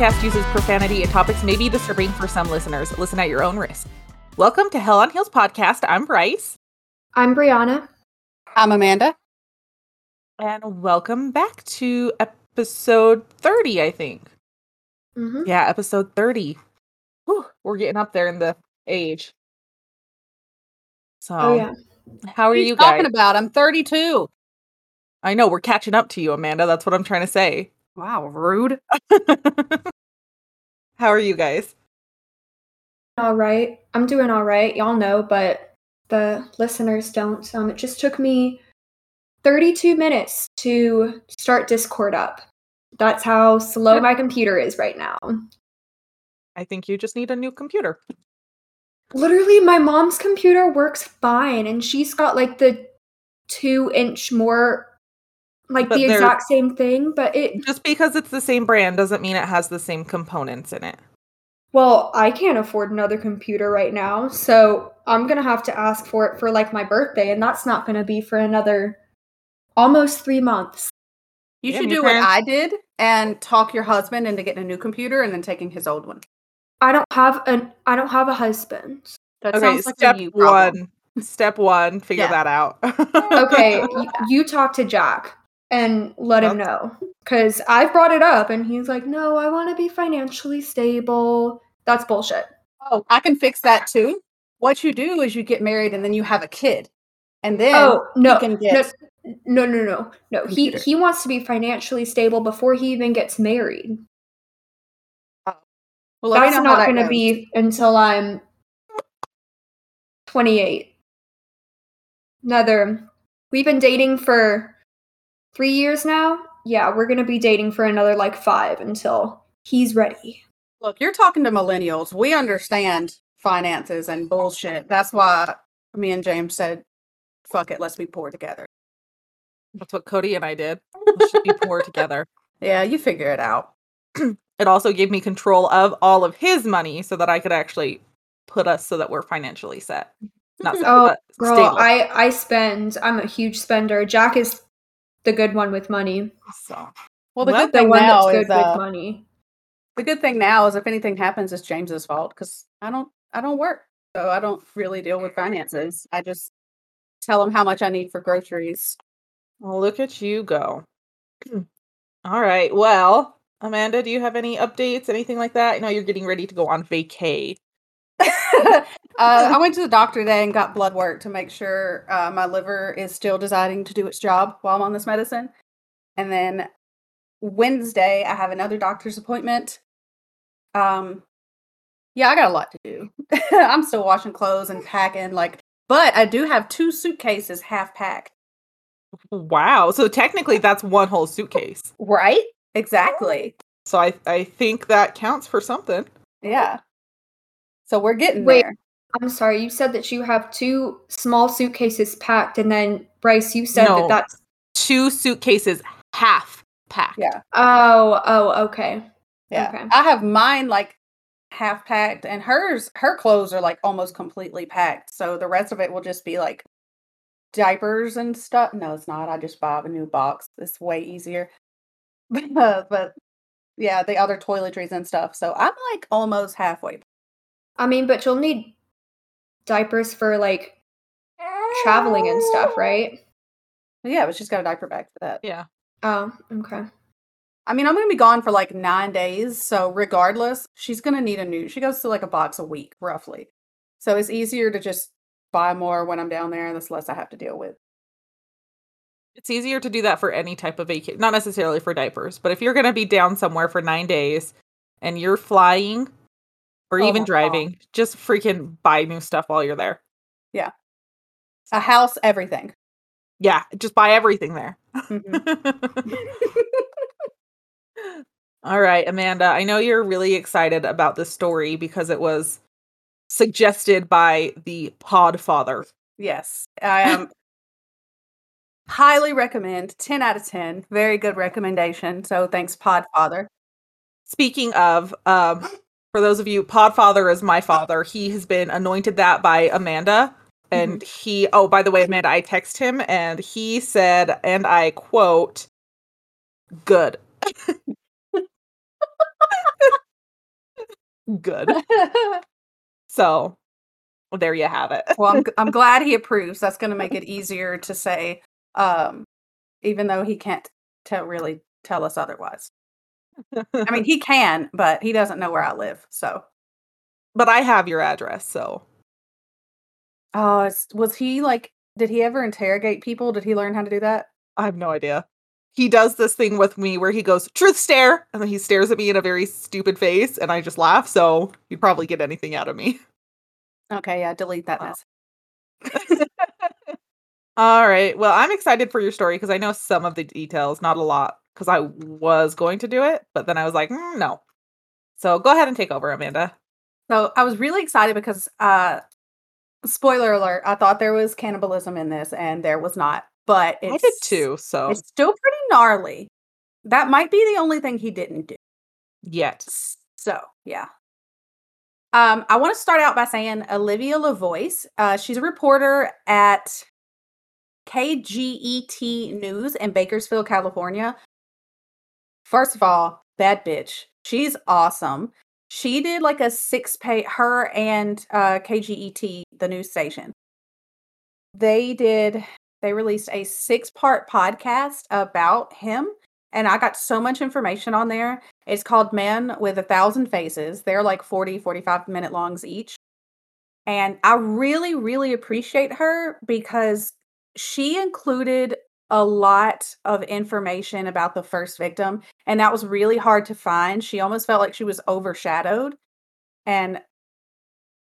podcast uses profanity and topics may be disturbing for some listeners. Listen at your own risk. Welcome to Hell on Heels podcast. I'm Bryce. I'm Brianna. I'm Amanda. And welcome back to episode 30, I think. Mm-hmm. Yeah, episode 30. Whew, we're getting up there in the age. So, Oh yeah. how are What are you talking guys? about? I'm 32. I know we're catching up to you, Amanda. That's what I'm trying to say. Wow, rude. how are you guys? All right. I'm doing all right. Y'all know, but the listeners don't. Um, it just took me 32 minutes to start Discord up. That's how slow my computer is right now. I think you just need a new computer. Literally, my mom's computer works fine, and she's got like the two inch more, like But the exact same thing. But it, Just because it's the same brand doesn't mean it has the same components in it. well, I can't afford another computer right now, so I'm gonna have to ask for it for like my birthday, and that's not gonna be for another almost three months. You Yeah, should your do what I did and talk your husband into getting a new computer and then taking his old one. I don't have an I don't have a husband. That okay, sounds like step a you problem. one. Step one, figure Yeah. that out. Okay, y- you talk to Jack and let him know because I've brought it up, and he's like, "No, I want to be financially stable." That's bullshit. Oh, I can fix that too. What you do is you get married and then you have a kid. And then oh no, can get no, no, no, no, no. He computer. he wants to be financially stable before he even gets married. Oh. well, let That's not that going to goes. be until I'm 28. Another. We've been dating for three years now. Yeah, we're going to be dating for another like five until he's ready. Look, you're talking to millennials. We understand finances and bullshit. That's why me and James said, fuck it, let's be poor together. That's what Cody and I did. We should be poor together. Yeah, you figure it out. It also gave me control of all of his money so that I could actually put us so that we're financially set. Not set, Oh, but Girl, stable. I I spend. I'm a huge spender. Jack is the good one with money. so Well, the Well, good The thing one now that's good is uh, with money. the good thing now is if anything happens, it's James's fault because I don't I don't work, so I don't really deal with finances. I just tell him how much I need for groceries. well, look at you go. all right. Well, Amanda, do you have any updates, anything like that? I know you're getting ready to go on vacay. uh, I went to the doctor today and got blood work to make sure uh, my liver is still deciding to do its job while I'm on this medicine. And then Wednesday, I have another doctor's appointment. Um, yeah, I got a lot to do. I'm still washing clothes and packing, like, but I do have two suitcases half packed. Wow. So technically that's one whole suitcase. Right? Exactly. So I I think that counts for something. Yeah. So we're getting Wait. there. I'm sorry. You said that you have two small suitcases packed, and then Bryce, you said No. that that's. Two suitcases half packed. Yeah. Oh, oh, okay. Yeah. Okay. I have mine like half packed and hers her clothes are like almost completely packed. So the rest of it will just be like diapers and stuff. No, it's not. I just buy a new box. It's way easier. But, but yeah, the other toiletries and stuff. So I'm like almost halfway. I mean, but you'll need diapers for like traveling and stuff, right? Yeah, but she's got a diaper bag for that. Yeah. Oh, okay. I mean, I'm gonna be gone for like nine days, so regardless, she's gonna need a new. She goes to like a box a week, roughly. So it's easier to just buy more when I'm down there, and that's less I have to deal with. It's easier to do that for any type of vacation, not necessarily for diapers, but if you're going to be down somewhere for nine days and you're flying or Oh even God. driving, just freaking buy new stuff while you're there. Yeah. A house, everything. Yeah, just buy everything there. Mhm. All right, Amanda, I know you're really excited about this story because it was suggested by the Podfather. Yes, I am. highly recommend. Ten out of ten. Very good recommendation. So thanks, Podfather. Speaking of, um, for those of you, Podfather is my father. He has been anointed that by Amanda. And he, oh, by the way, Amanda, I text him and he said, and I quote, good. Good. So there you have it. well, I'm, I'm glad he approves. That's going to make it easier to say, um, even though he can't tell really tell us otherwise. I mean, he can, but he doesn't know where I live. So, but I have your address, so oh, it's was he like? Did he ever interrogate people? Did he learn how to do that? I have no idea. He does this thing with me where he goes, truth stare, and then he stares at me in a very stupid face, and I just laugh, so you'd probably get anything out of me. Okay, yeah, delete that mess. All right. Well, I'm excited for your story because I know some of the details, not a lot, because I was going to do it, but then I was like, "Mm, no. So go ahead and take over, Amanda. So I was really excited because, uh, spoiler alert, I thought there was cannibalism in this, and there was not. But it's, I did too, so It's still pretty gnarly. That might be the only thing he didn't do. yet. So yeah. Um, I want to start out by saying Olivia LaVoice. Uh, she's a reporter at KGET News in Bakersfield, California. First of all, bad bitch. She's awesome. She did like a six pay her and uh KGET, the news station. They did they released a six part podcast about him and I got so much information on there. It's called Man with a Thousand Faces. They're like 40, 45 minute longs each. And I really, really appreciate her because she included a lot of information about the first victim. And that was really hard to find. She almost felt like she was overshadowed. And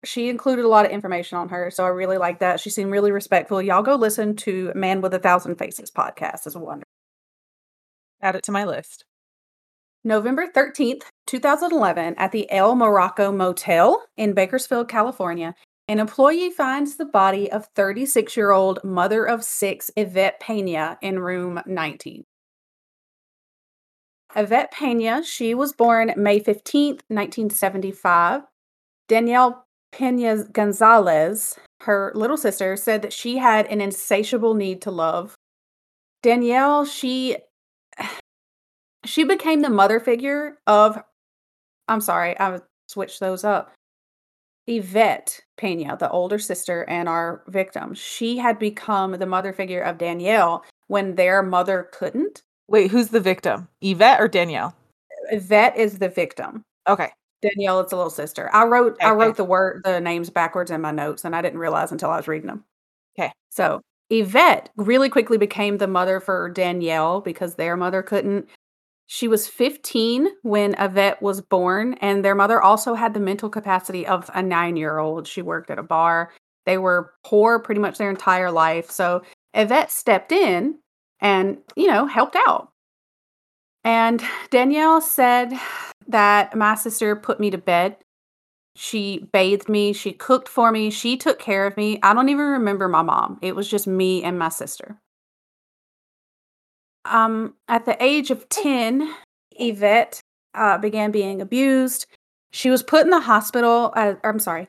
she included a lot of information on her. So I really like that. She seemed really respectful. Y'all go listen to Man with a Thousand Faces podcast. It's wonderful. Add it to my list. November 13th, 2011, at the El Morocco Motel in Bakersfield, California, an employee finds the body of 36 year old mother of six Yvette Pena in room 19. Yvette Pena, she was born May 15th, 1975. Danielle Pena Gonzalez, her little sister, said that she had an insatiable need to love. Danielle, she she became the mother figure of I'm sorry, I switched those up. Yvette Pena, the older sister and our victim, she had become the mother figure of Danielle when their mother couldn't. Wait, who's the victim? Yvette or Danielle? Yvette is the victim. Okay. Danielle is the little sister. I wrote I wrote the word the names backwards in my notes and I didn't realize until I was reading them. Okay. So Yvette really quickly became the mother for Danielle because their mother couldn't. She was 15 when Yvette was born, and their mother also had the mental capacity of a nine year old. She worked at a bar. They were poor pretty much their entire life. So Yvette stepped in and, you know, helped out. And Danielle said that my sister put me to bed. She bathed me, she cooked for me, she took care of me. I don't even remember my mom. It was just me and my sister. Um, at the age of 10, Yvette uh, began being abused. She was put in the hospital. Uh, I'm sorry,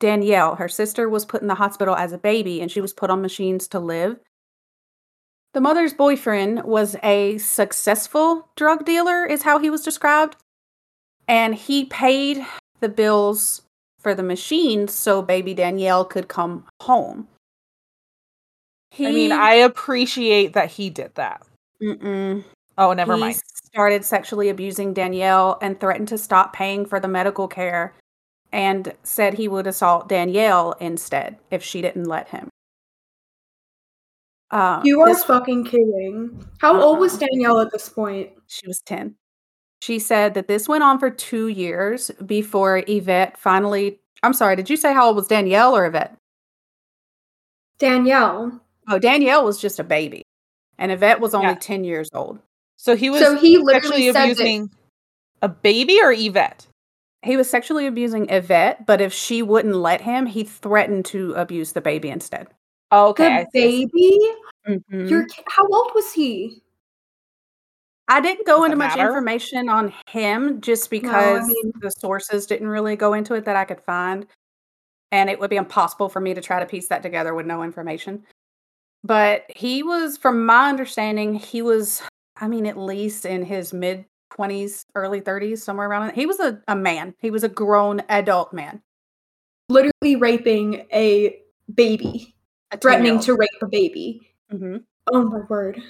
Danielle, her sister, was put in the hospital as a baby and she was put on machines to live. The mother's boyfriend was a successful drug dealer, is how he was described. And he paid the bills for the machines so baby Danielle could come home. He, I mean, I appreciate that he did that. Mm-mm. Oh, never he mind. started sexually abusing Danielle and threatened to stop paying for the medical care and said he would assault Danielle instead if she didn't let him. Uh, You are this- fucking kidding. How old was Uh-uh. Danielle at this point? she was 10. She said that this went on for two years before Yvette finally. I'm sorry, did you say how old was Danielle or Yvette? Danielle. Oh, Danielle was just a baby, and Yvette was only Yeah. 10 years old. So he was So he literally sexually that- abusing a baby or Yvette? He was sexually abusing Yvette, but if she wouldn't let him, he threatened to abuse the baby instead. Oh, okay. the I see. baby? Mhm. You're how old was he? I didn't go Does into much matter? information on him just because mean- the sources didn't really go into it that I could find. And it would be impossible for me to try to piece that together with no information. But he was, from my understanding, he was, I mean, at least in his mid 20s, early 30s, somewhere around. He was a, a man. He was a grown adult man. Literally raping a baby, A threatening to rape a baby. Mhm. Oh my word.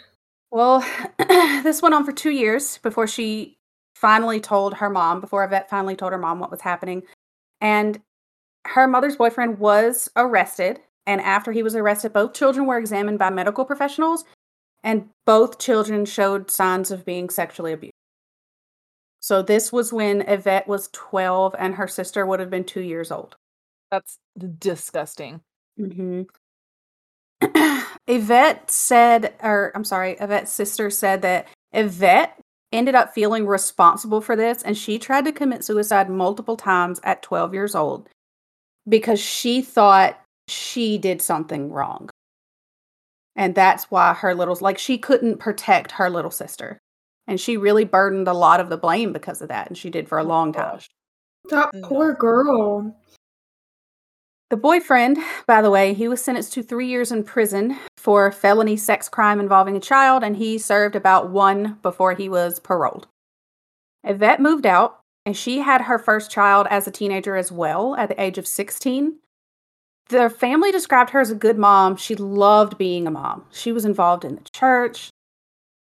Well, this went on for two years before she finally told her mom, before Yvette finally told her mom what was happening. And her mother's boyfriend was arrested. And after he was arrested, both children were examined by medical professionals, and both children showed signs of being sexually abused. So this was when Yvette was 12 and her sister would have been two years old. That's disgusting. Mm-hmm. Yvette said, or I'm sorry, Yvette's sister said that Yvette ended up feeling responsible for this and she tried to commit suicide multiple times at 12 years old because she thought she did something wrong. And that's why her little, like, she couldn't protect her little sister. And she really burdened a lot of the blame because of that. And she did for a Oh, long time. That mm. poor girl. The boyfriend, by the way, he was sentenced to three years in prison for felony sex crime involving a child, and he served about one before he was paroled. Yvette moved out, and she had her first child as a teenager as well at the age of 16. Their family described her as a good mom. She loved being a mom. She was involved in the church.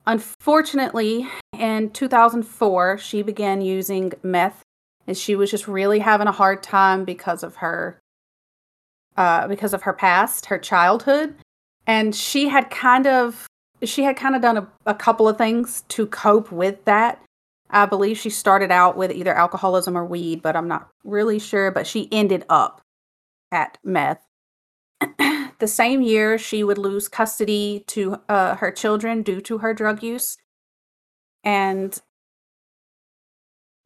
Unfortunately, in 2004, she began using meth, and she was just really having a hard time because of her uh, because of her past, her childhood, and she had kind of she had kind of done a, a couple of things to cope with that. I believe she started out with either alcoholism or weed, but I'm not really sure. But she ended up at meth. the same year, she would lose custody to uh, her children due to her drug use, and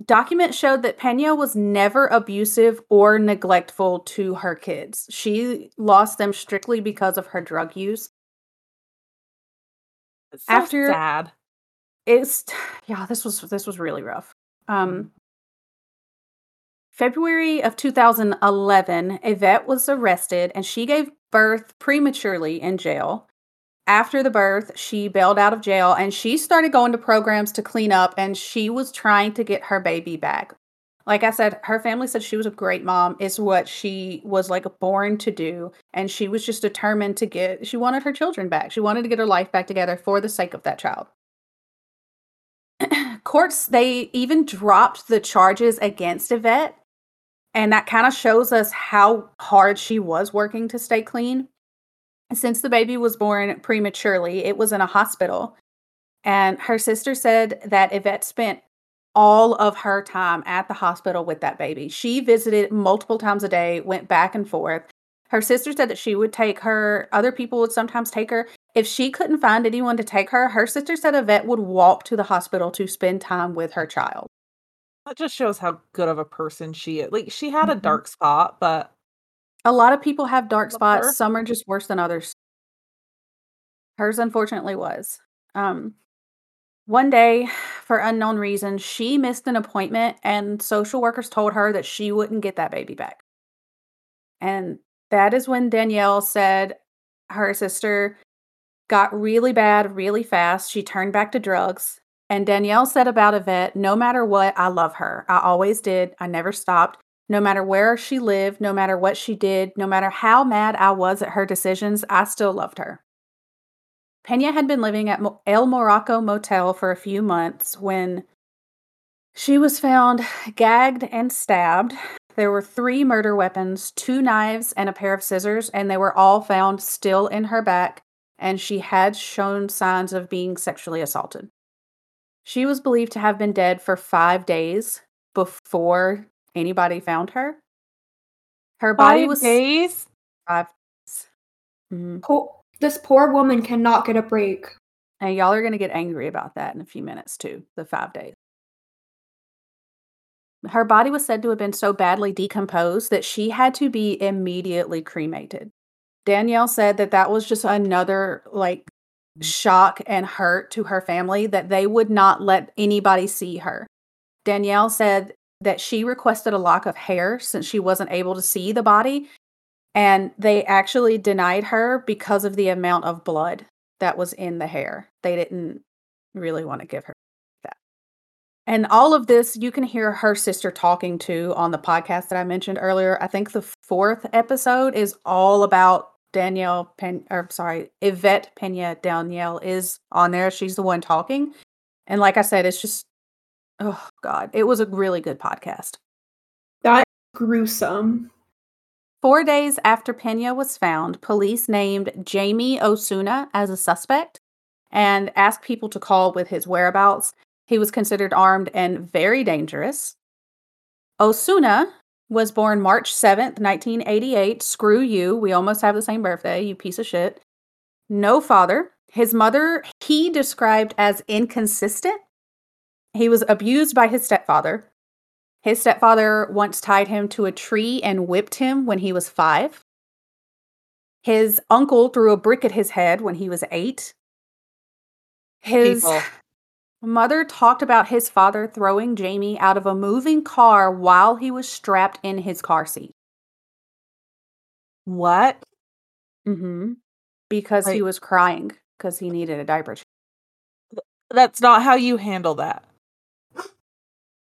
documents showed that Pena was never abusive or neglectful to her kids. She lost them strictly because of her drug use. So After- sad. It's yeah, this was this was really rough. Um February of 2011, Yvette was arrested and she gave birth prematurely in jail. After the birth, she bailed out of jail and she started going to programs to clean up and she was trying to get her baby back. Like I said, her family said she was a great mom, is what she was like born to do. And she was just determined to get, she wanted her children back. She wanted to get her life back together for the sake of that child. Courts, they even dropped the charges against Yvette. And that kind of shows us how hard she was working to stay clean. Since the baby was born prematurely, it was in a hospital. And her sister said that Yvette spent all of her time at the hospital with that baby. She visited multiple times a day, went back and forth. Her sister said that she would take her, other people would sometimes take her. If she couldn't find anyone to take her, her sister said Yvette would walk to the hospital to spend time with her child. That just shows how good of a person she is. Like she had a Mhm. dark spot, but A lot of people have dark spots. her. Some are just worse than others. Hers, unfortunately, was. Um, one day, for unknown reasons, she missed an appointment, and social workers told her that she wouldn't get that baby back. And that is when Danielle said her sister got really bad really fast. She turned back to drugs. And Danielle said about Yvette, no matter what, I love her. I always did. I never stopped. No matter where she lived, no matter what she did, no matter how mad I was at her decisions, I still loved her. Pena had been living at El Morocco Motel for a few months when she was found gagged and stabbed. There were three murder weapons, two knives, and a pair of scissors, and they were all found still in her back, and she had shown signs of being sexually assaulted. She was believed to have been dead for five days before anybody found her. Her body five was days. five days. Mhm. Po- this poor woman cannot get a break. And y'all are going to get angry about that in a few minutes too, the five days. Her body was said to have been so badly decomposed that she had to be immediately cremated. Danielle said that that was just another like Mm. shock and hurt to her family that they would not let anybody see her. Danielle said that she requested a lock of hair since she wasn't able to see the body, and they actually denied her because of the amount of blood that was in the hair. They didn't really want to give her that. And all of this, you can hear her sister talking to on the podcast that I mentioned earlier. I think the fourth episode is all about Danielle Pen or sorry, Yvette Pena Danielle is on there. She's the one talking. And like I said, it's just oh god, it was a really good podcast. That gruesome. Four days after Pena was found, police named Jamie Osuna as a suspect and asked people to call with his whereabouts. He was considered armed and very dangerous. Osuna was born March 7th, 1988. Screw you. We almost have the same birthday, you piece of shit. No father. His mother, he described as inconsistent. He was abused by his stepfather. His stepfather once tied him to a tree and whipped him when he was five. His uncle threw a brick at his head when he was eight. His People. Mother talked about his father throwing Jamie out of a moving car while he was strapped in his car seat. What? Mm-hmm. Because he was crying because he needed a diaper. change. That's not how you handle that.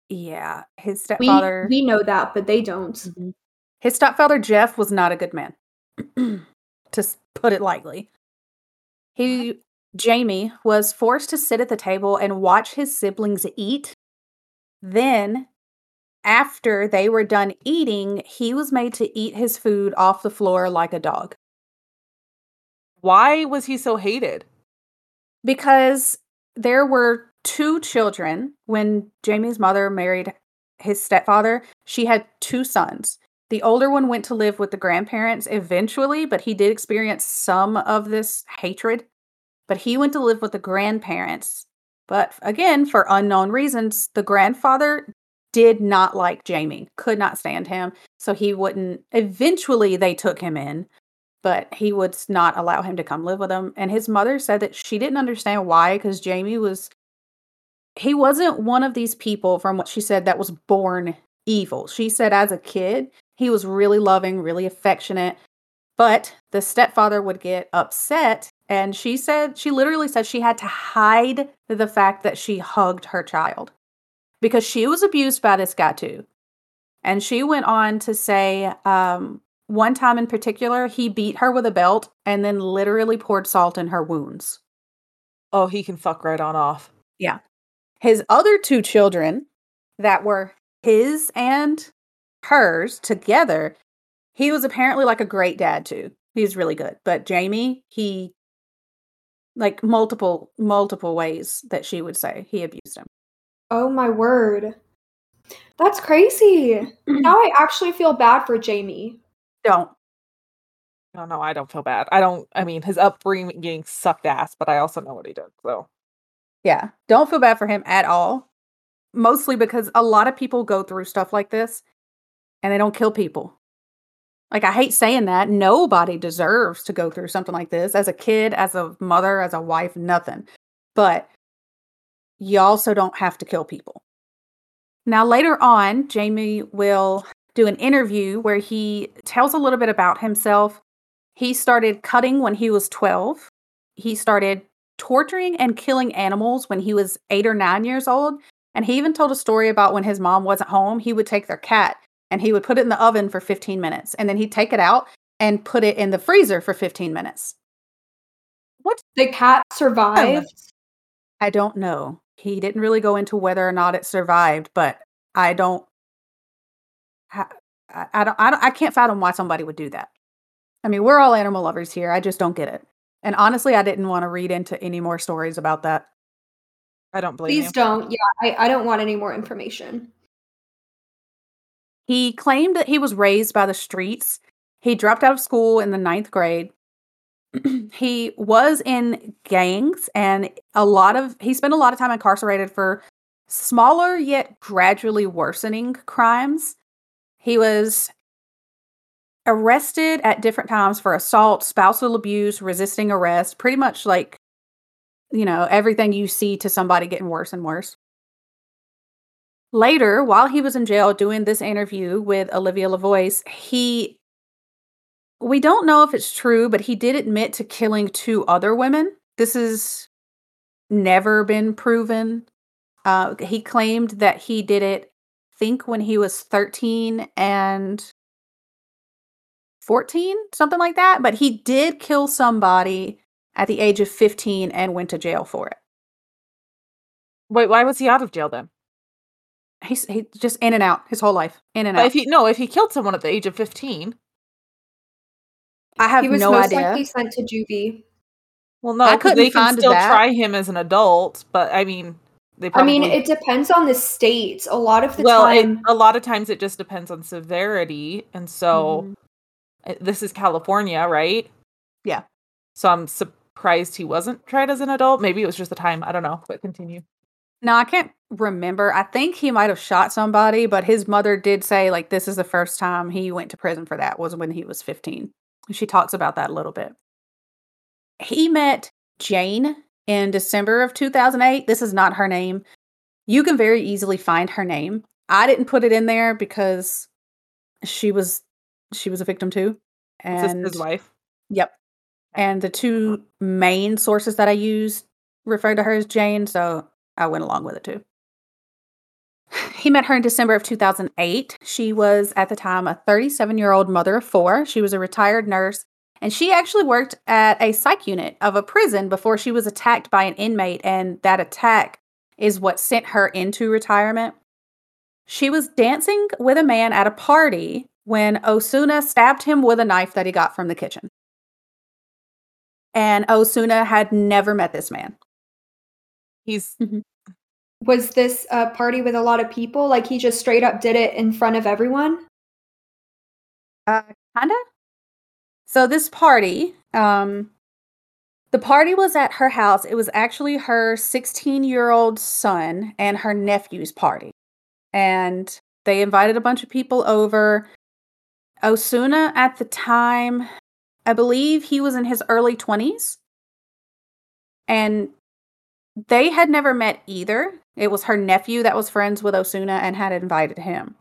Yeah, his stepfather. we know that, but they don't. Mhm. His stepfather Jeff was not a good man, to put it lightly. He Jamie was forced to sit at the table and watch his siblings eat. Then, after they were done eating, he was made to eat his food off the floor like a dog Why was he so hated? because there were two children when Jamie's mother married his stepfather. She had two sons. The older one went to live with the grandparents eventually, but he did experience some of this hatred. But he went to live with the grandparents. But again, for unknown reasons, the grandfather did not like Jamie, could not stand him. So he wouldn't, eventually, they took him in, but he would not allow him to come live with them. And his mother said that she didn't understand why, because Jamie was, he wasn't one of these people, from what she said, that was born evil. She said as a kid, he was really loving, really affectionate. But the stepfather would get upset. And she said, she literally said she had to hide the fact that she hugged her child because she was abused by this guy too. And she went on to say, um, one time in particular, he beat her with a belt and then literally poured salt in her wounds. Oh, he can fuck right on off. Yeah. His other two children that were his and hers together, he was apparently like a great dad too. He was really good. But Jamie, he like multiple multiple ways that she would say he abused him. Oh my word. That's crazy. now I actually feel bad for Jamie. Don't. I don't know. I don't feel bad. I don't. I mean, his upbringing sucked ass, but I also know what he did. So Yeah. Don't feel bad for him at all. Mostly because a lot of people go through stuff like this and they don't kill people. Like, I hate saying that. Nobody deserves to go through something like this as a kid, as a mother, as a wife, nothing. But you also don't have to kill people. Now, later on, Jamie will do an interview where he tells a little bit about himself. He started cutting when he was 12. He started torturing and killing animals when he was eight or nine years old. And he even told a story about when his mom wasn't home, he would take their cat and he would put it in the oven for 15 minutes. And then he'd take it out and put it in the freezer for 15 minutes. What the cat survived. I don't know. He didn't really go into whether or not it survived, but I don't. I, I don't. I don't. I can't fathom why somebody would do that. I mean, we're all animal lovers here. I just don't get it. And honestly, I didn't want to read into any more stories about that. I don't believe. Please you. don't. Yeah, I, I don't want any more information. He claimed that he was raised by the streets. He dropped out of school in the ninth grade. he was in gangs and a lot of he spent a lot of time incarcerated for smaller yet gradually worsening crimes. He was arrested at different times for assault, spousal abuse, resisting arrest, pretty much like you know, everything you see to somebody getting worse and worse. Later, while he was in jail doing this interview with Olivia LaVoice, he we don't know if it's true, but he did admit to killing two other women. This has never been proven Uh, he claimed that he did it, think, when he was 13 and 14, something like that. But he did kill somebody at the age of 15 and went to jail for it. Wait, why was he out of jail then? He's he just in and out his whole life, in and But out. if he no, if he killed someone at the age of fifteen, I have he was no most idea. likely sent to juvie. well, no, I 'cause couldn't they can still that. try him as an adult. But I mean, they I mean, it depends on the state. A lot of the well, it, time, a lot of times it just depends on severity, and so uh, this is California, right? Yeah. So I'm surprised he wasn't tried as an adult. Maybe it was just the time. I don't know. But continue. No, I can't remember. I think he might have shot somebody, but his mother did say like this is the first time he went to prison for that was when he was 15. She talks about that a little bit. He met Jane in December of 2008. This is not her name. You can very easily find her name. I didn't put it in there because she was she was a victim too. And his wife? Yep. And the two main sources that I used referred to her as Jane, so I went along with it too. He met her in December of 2008. She was at the time a 37 year old mother of four. She was a retired nurse, and she actually worked at a psych unit of a prison before she was attacked by an inmate, and that attack is what sent her into retirement. She was dancing with a man at a party when Osuna stabbed him with a knife that he got from the kitchen. And Osuna had never met this man. He's was this a party with a lot of people? Like he just straight up did it in front of everyone? Uh, kinda. So this party, um, the party was at her house. It was actually her 16 year old son and her nephew's party. And they invited a bunch of people over. Osuna at the time, I believe he was in his early 20s. And they had never met either. It was her nephew that was friends with Osuna and had invited him.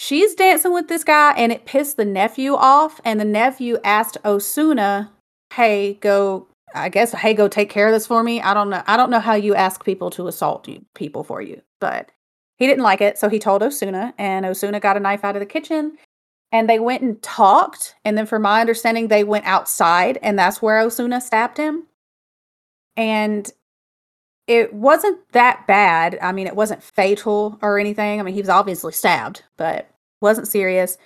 She's dancing with this guy and it pissed the nephew off and the nephew asked osuna hey go i guess hey go take care of this for me. I don't know i don't know how you ask people to assault you people for you but he didn't like it so he told osuna and osuna got a knife out of the kitchen and they went and talked and then from my understanding they went outside and that's where osuna stabbed him and it wasn't that bad. I mean, it wasn't fatal or anything. I mean, he was obviously stabbed, but wasn't serious.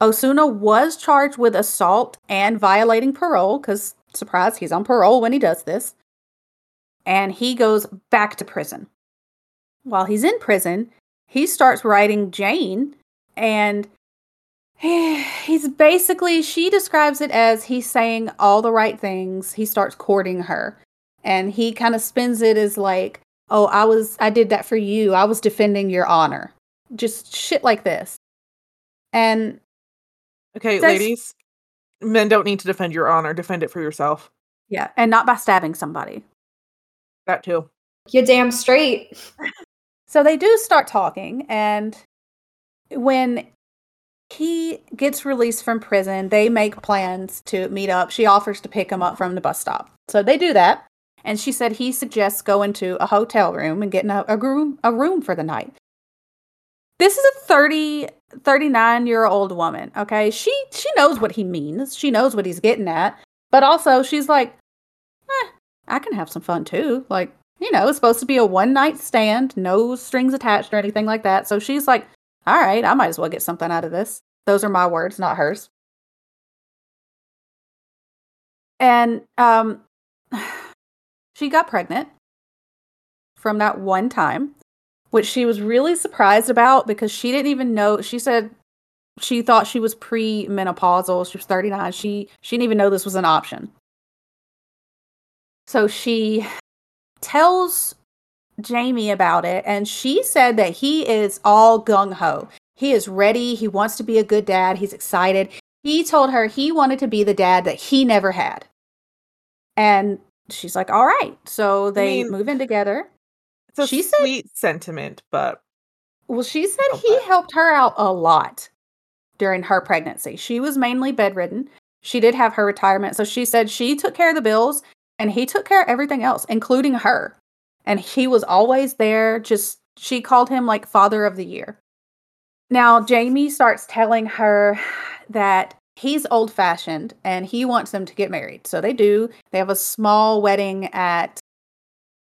Osuna was charged with assault and violating parole because, surprise, he's on parole when he does this. And he goes back to prison. While he's in prison, he starts writing Jane, and he's basically, she describes it as he's saying all the right things. He starts courting her and he kind of spins it as like oh i was i did that for you i was defending your honor just shit like this and okay, Says- ladies. Men don't need to defend your honor. Defend it for yourself. yeah and not by stabbing somebody That too. You damn straight. so they do start talking and when he gets released from prison they make plans to meet up she offers to pick him up from the bus stop so they do that and she said he suggests going to a hotel room and getting a, a room a room for the night. This is a 30 39 year old woman okay? She she knows what he means. She knows what he's getting at. But also she's like eh, i can have some fun too. Like you know it's supposed to be a one night stand no strings attached or anything like that. So she's like all right i might as well get something out of this. Those are my words not hers. And um she got pregnant from that one time which she was really surprised about because she didn't even know she said she thought she was pre-menopausal. She was 39 she she didn't even know this was an option. So she tells jamie about it and she said that he is all gung-ho. He is ready. He wants to be a good dad. He's excited. He told her he wanted to be the dad that he never had. And she's like all right so they mean- move in together It's a She said- sweet sentiment, but Well, she said he helped her out a lot during her pregnancy. She was mainly bedridden. She did have her retirement. So she said she took care of the bills and he took care of everything else, including her. And he was always there, just she called him like father of the year. Now, Jamie starts telling her that he's old fashioned and he wants them to get married. So they do. They have a small wedding at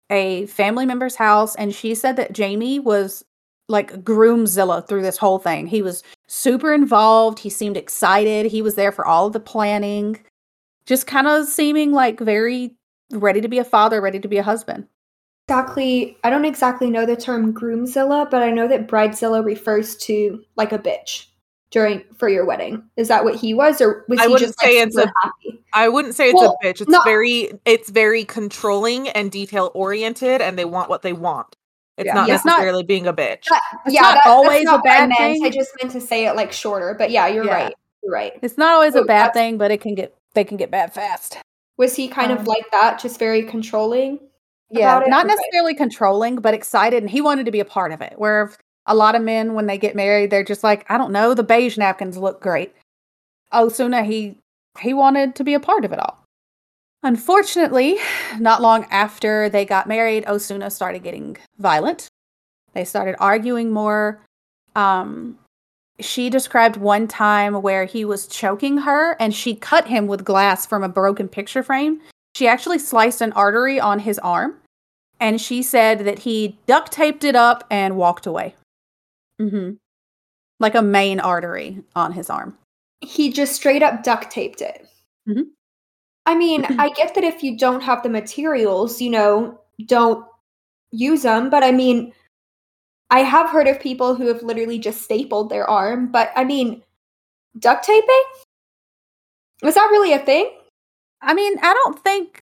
a family member's house. And she said that Jamie was like groomzilla through this whole thing. He was super involved. He seemed excited. He was there for all of the planning, just kind of seeming like very ready to be a father, ready to be a husband. Exactly. I don't exactly know the term groomzilla, but I know that bridezilla refers to like a bitch during for your wedding. Is that what he was, or was I he just say like, it's super a- happy? I wouldn't say it's Well, a bitch. It's not- very it's very controlling and detail oriented and they want what they want. It's Yeah. not Yeah. It's not- necessarily being a bitch. That- It's yeah, not that- always a not what I bad meant. thing. I just meant to say it like shorter, but yeah, you're Yeah. right. You're right. It's not always a bad thing, but it can get they can get bad fast. Was he kind Um, of like that, just very controlling? Yeah, not Okay. necessarily controlling, but excited, and he wanted to be a part of it. Where a lot of men, when they get married, they're just like, I don't know, the beige napkins look great. Osuna, he he wanted to be a part of it all. Unfortunately, not long after they got married, Osuna started getting violent. They started arguing more. Um, she described one time where he was choking her and she cut him with glass from a broken picture frame. She actually sliced an artery on his arm and she said that he duct taped it up and walked away. Mm-hmm. Like a main artery on his arm. He just straight up duct taped it. Mhm. I mean, I get that if you don't have the materials, you know, don't use them. But I mean, I have heard of people who have literally just stapled their arm. But I mean, duct taping? Is that really a thing? I mean, I don't think.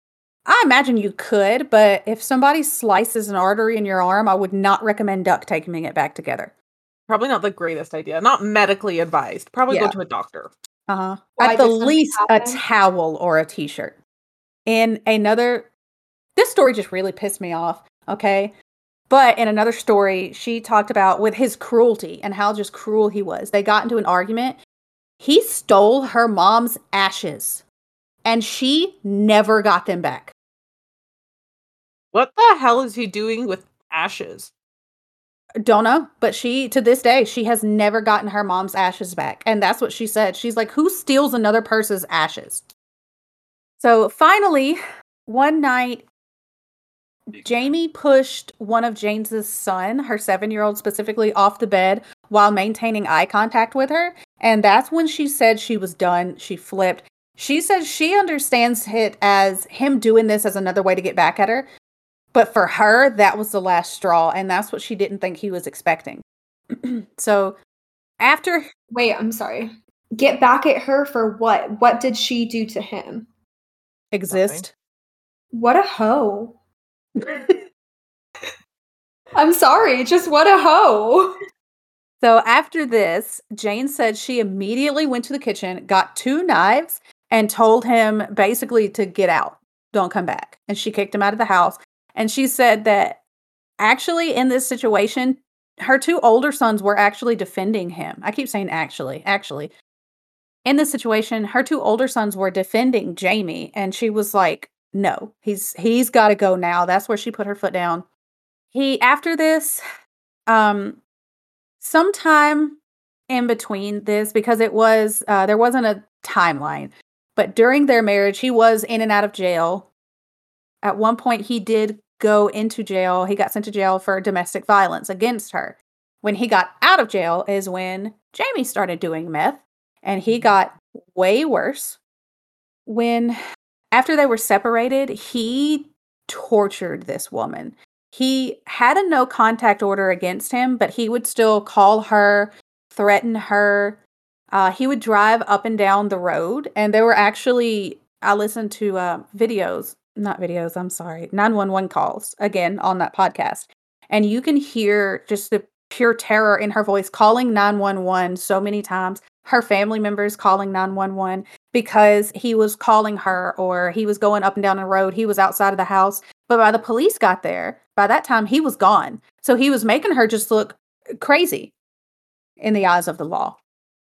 I imagine you could, but if somebody slices an artery in your arm, I would not recommend duct taping it back together. Probably not the greatest idea. Not medically advised. Probably Yeah. go to a doctor. Uh huh. Why At the did something least, a towel or a t shirt. In another, this story just really pissed me off. Okay. But in another story, she talked about with his cruelty and how just cruel he was. They got into an argument. He stole her mom's ashes and she never got them back. What the hell is he doing with ashes? Don't know, but she to this day she has never gotten her mom's ashes back, and that's what she said. She's like, "Who steals another person's ashes?" So finally, one night, Jamie pushed one of James's son, her seven-year-old specifically, off the bed while maintaining eye contact with her, and that's when she said she was done. She flipped. She says she understands it as him doing this as another way to get back at her, but for her, that was the last straw, and that's what she didn't think he was expecting. so after Wait, I'm sorry. Get back at her for what? What did she do to him? exist, What a hoe. I'm sorry, just what a hoe. so after this, Jane said she immediately went to the kitchen, got two knives, and told him basically to get out, don't come back. And she kicked him out of the house. And she said that actually in this situation, her two older sons were actually defending him. I keep saying actually, actually. In this situation, her two older sons were defending Jamie, and she was like, "No, he's he's got to go now." That's where she put her foot down. He after this, um, sometime in between this, because it was uh, there wasn't a timeline, but during their marriage, he was in and out of jail. At one point, he did go into jail. He got sent to jail for domestic violence against her. When he got out of jail, is when Jamie started doing meth, and he got way worse. When after they were separated, he tortured this woman. He had a no contact order against him, but he would still call her, threaten her. Uh, he would drive up and down the road, and there were actually I listened to uh, videos, not videos. I'm sorry, nine one one calls again on that podcast, and you can hear just the pure terror in her voice, calling nine one one so many times. Her family members calling nine one one because he was calling her, or he was going up and down the road. He was outside of the house, but by the police got there, by that time he was gone. So he was making her just look uh, crazy in the eyes of the law.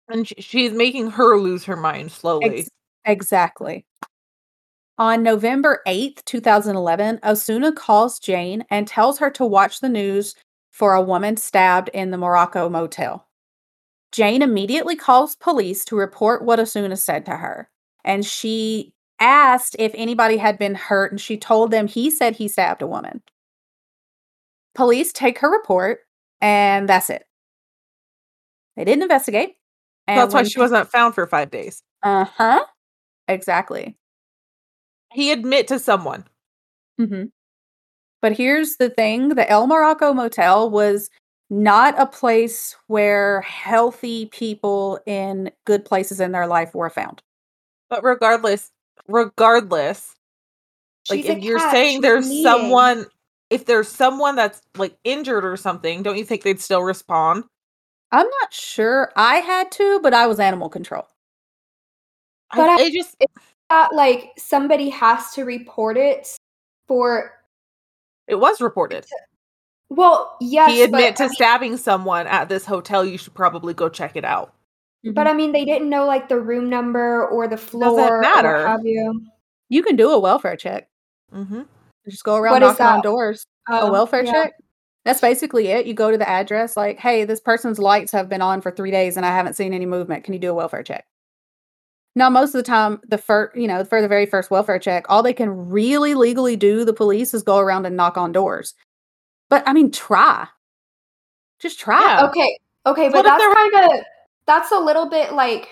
And she's making her lose her mind slowly. Ex- exactly. On November 8th, 2011, Osuna calls Jane and tells her to watch the news for a woman stabbed in the Morocco motel. Jane immediately calls police to report what Osuna said to her. And she asked if anybody had been hurt, and she told them he said he stabbed a woman. Police take her report, and that's it. They didn't investigate. That's why she wasn't found for five days. Uh huh. Exactly. He admit to someone. hmm But here's the thing the El Morocco Motel was not a place where healthy people in good places in their life were found. But regardless, regardless, like She's a if you're cat, saying she's there's bleeding. someone if there's someone that's like injured or something, don't you think they'd still respond? I'm not sure I had to, but I was animal control. But I, I- it just that like somebody has to report it for it was reported. well yes he admit but, to I mean- stabbing someone at this hotel. You should probably go check it out. but i mean they didn't know like the room number or the floor or matter. what have you you can do a welfare check. Mm-hmm. Just go around What is knocking on that? doors. a Um, welfare yeah. check. That's basically it. You go to the address, like, hey, this person's lights have been on for three days and I haven't seen any movement. Can you do a welfare check? Now, most of the time, the first, you know, for the very first welfare check, all they can really legally do, the police, is go around and knock on doors. But I mean, try. Just try. Yeah. okay okay but if that's kind of that's a little bit like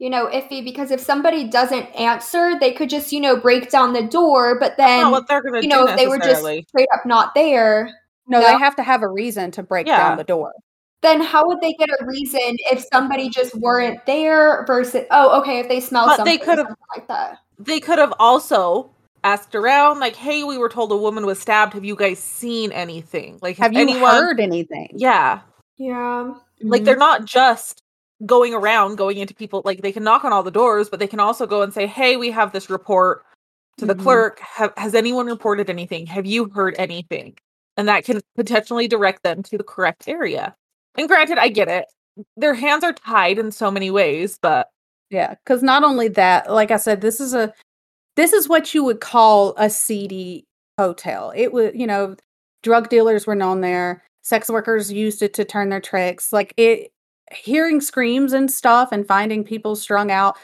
you know iffy because if somebody doesn't answer they could just you know break down the door but then what they're gonna you do know if they were just straight up not there No, No. they have to have a reason to break Yeah. down the door. Then how would they get a reason if somebody just weren't there versus oh okay if they smell But something they could've- like that they could have also asked around, like, "Hey, we were told a woman was stabbed. Have you guys seen anything? Like, has Have you anyone?" heard anything? Yeah, yeah like Mhm. they're not just going around going into people. Like they can knock on all the doors, but they can also go and say, "Hey, we have this report to the Mhm. clerk. Have, has anyone reported anything? Have you heard anything?" And that can potentially direct them to the correct area. And granted, I get it; their hands are tied in so many ways, but Yeah, because not only that, like I said, this is a this is what you would call a seedy hotel. It was, you know, drug dealers were known there. Sex workers used it to turn their tricks. Like it, hearing screams and stuff and finding people strung out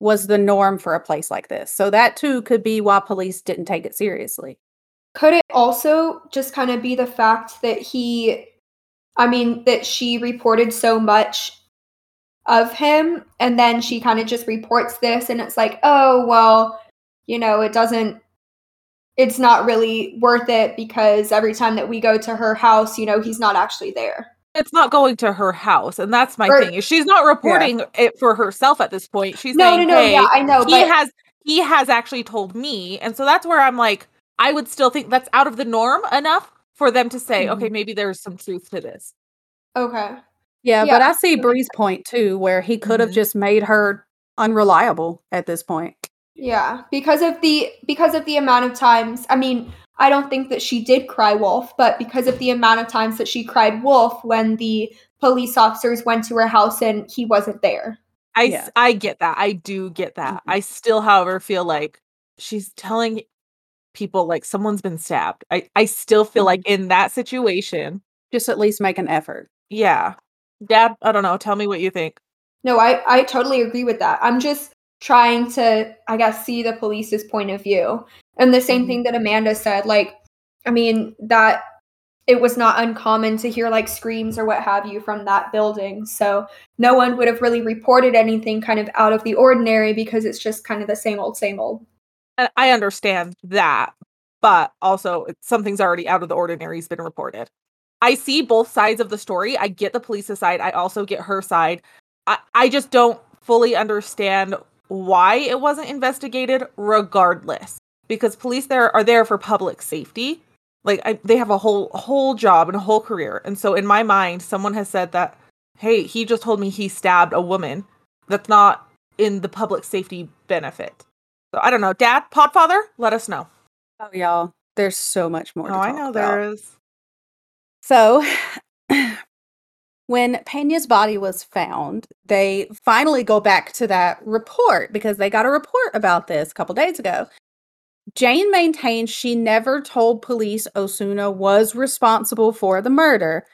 was the norm for a place like this. So that too could be why police didn't take it seriously. could it also just kind of be the fact that he i mean that she reported so much of him and then she kind of just reports this and it's like oh well you know it doesn't it's not really worth it because every time that we go to her house you know he's not actually there it's not going to her house, and that's my Or- thing. She's not reporting it for herself at this point. She's no saying, no no "Hey, yeah i know he but has he has actually told me and so that's where i'm like i would still think that's out of the norm enough for them to say okay maybe there's some truth to this okay Yeah, Yeah, but I see Bree's point too, where he could have Mhm. just made her unreliable at this point. Yeah, because of the because of the amount of times. I mean, I don't think that she did cry wolf, but because of the amount of times that she cried wolf when the police officers went to her house and he wasn't there. i s- Yeah. i get that i do get that Mhm. i still however feel like she's telling people like someone's been stabbed i i still feel like in that situation Just at least make an effort. yeah dad i don't know tell me what you think No, I I totally agree with that. I'm just trying to I guess see the police's point of view. And the same Mhm. thing that Amanda said like I mean that it was not uncommon to hear like screams or what have you from that building. So no one would have really reported anything kind of out of the ordinary because it's just kind of the same old same old. And I understand that, but also something's already out of the ordinary has been reported. I see both sides of the story. I get the police's side. I also get her side. I, I just don't fully understand why it wasn't investigated regardless. Because police there are there for public safety. Like I, they have a whole whole job and a whole career. And so in my mind, someone has said that, hey, he just told me he stabbed a woman. That's not in the public safety benefit. So I don't know. Dad, Podfather, let us know. Oh, y'all, there's so much more. Oh, I know about. there is. So, when Pena's body was found, they finally go back to that report because they got a report about this a couple days ago. Jane maintains she never told police Osuna was responsible for the murder,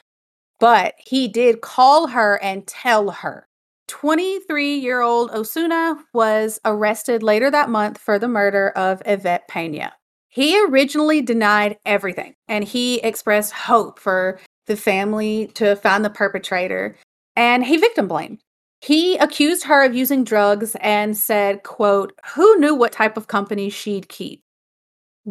but he did call her and tell her. 23 year old Osuna was arrested later that month for the murder of Yvette Pena. He originally denied everything and he expressed hope for the family to find the perpetrator and he victim blamed. He accused her of using drugs and said, quote, who knew what type of company she'd keep?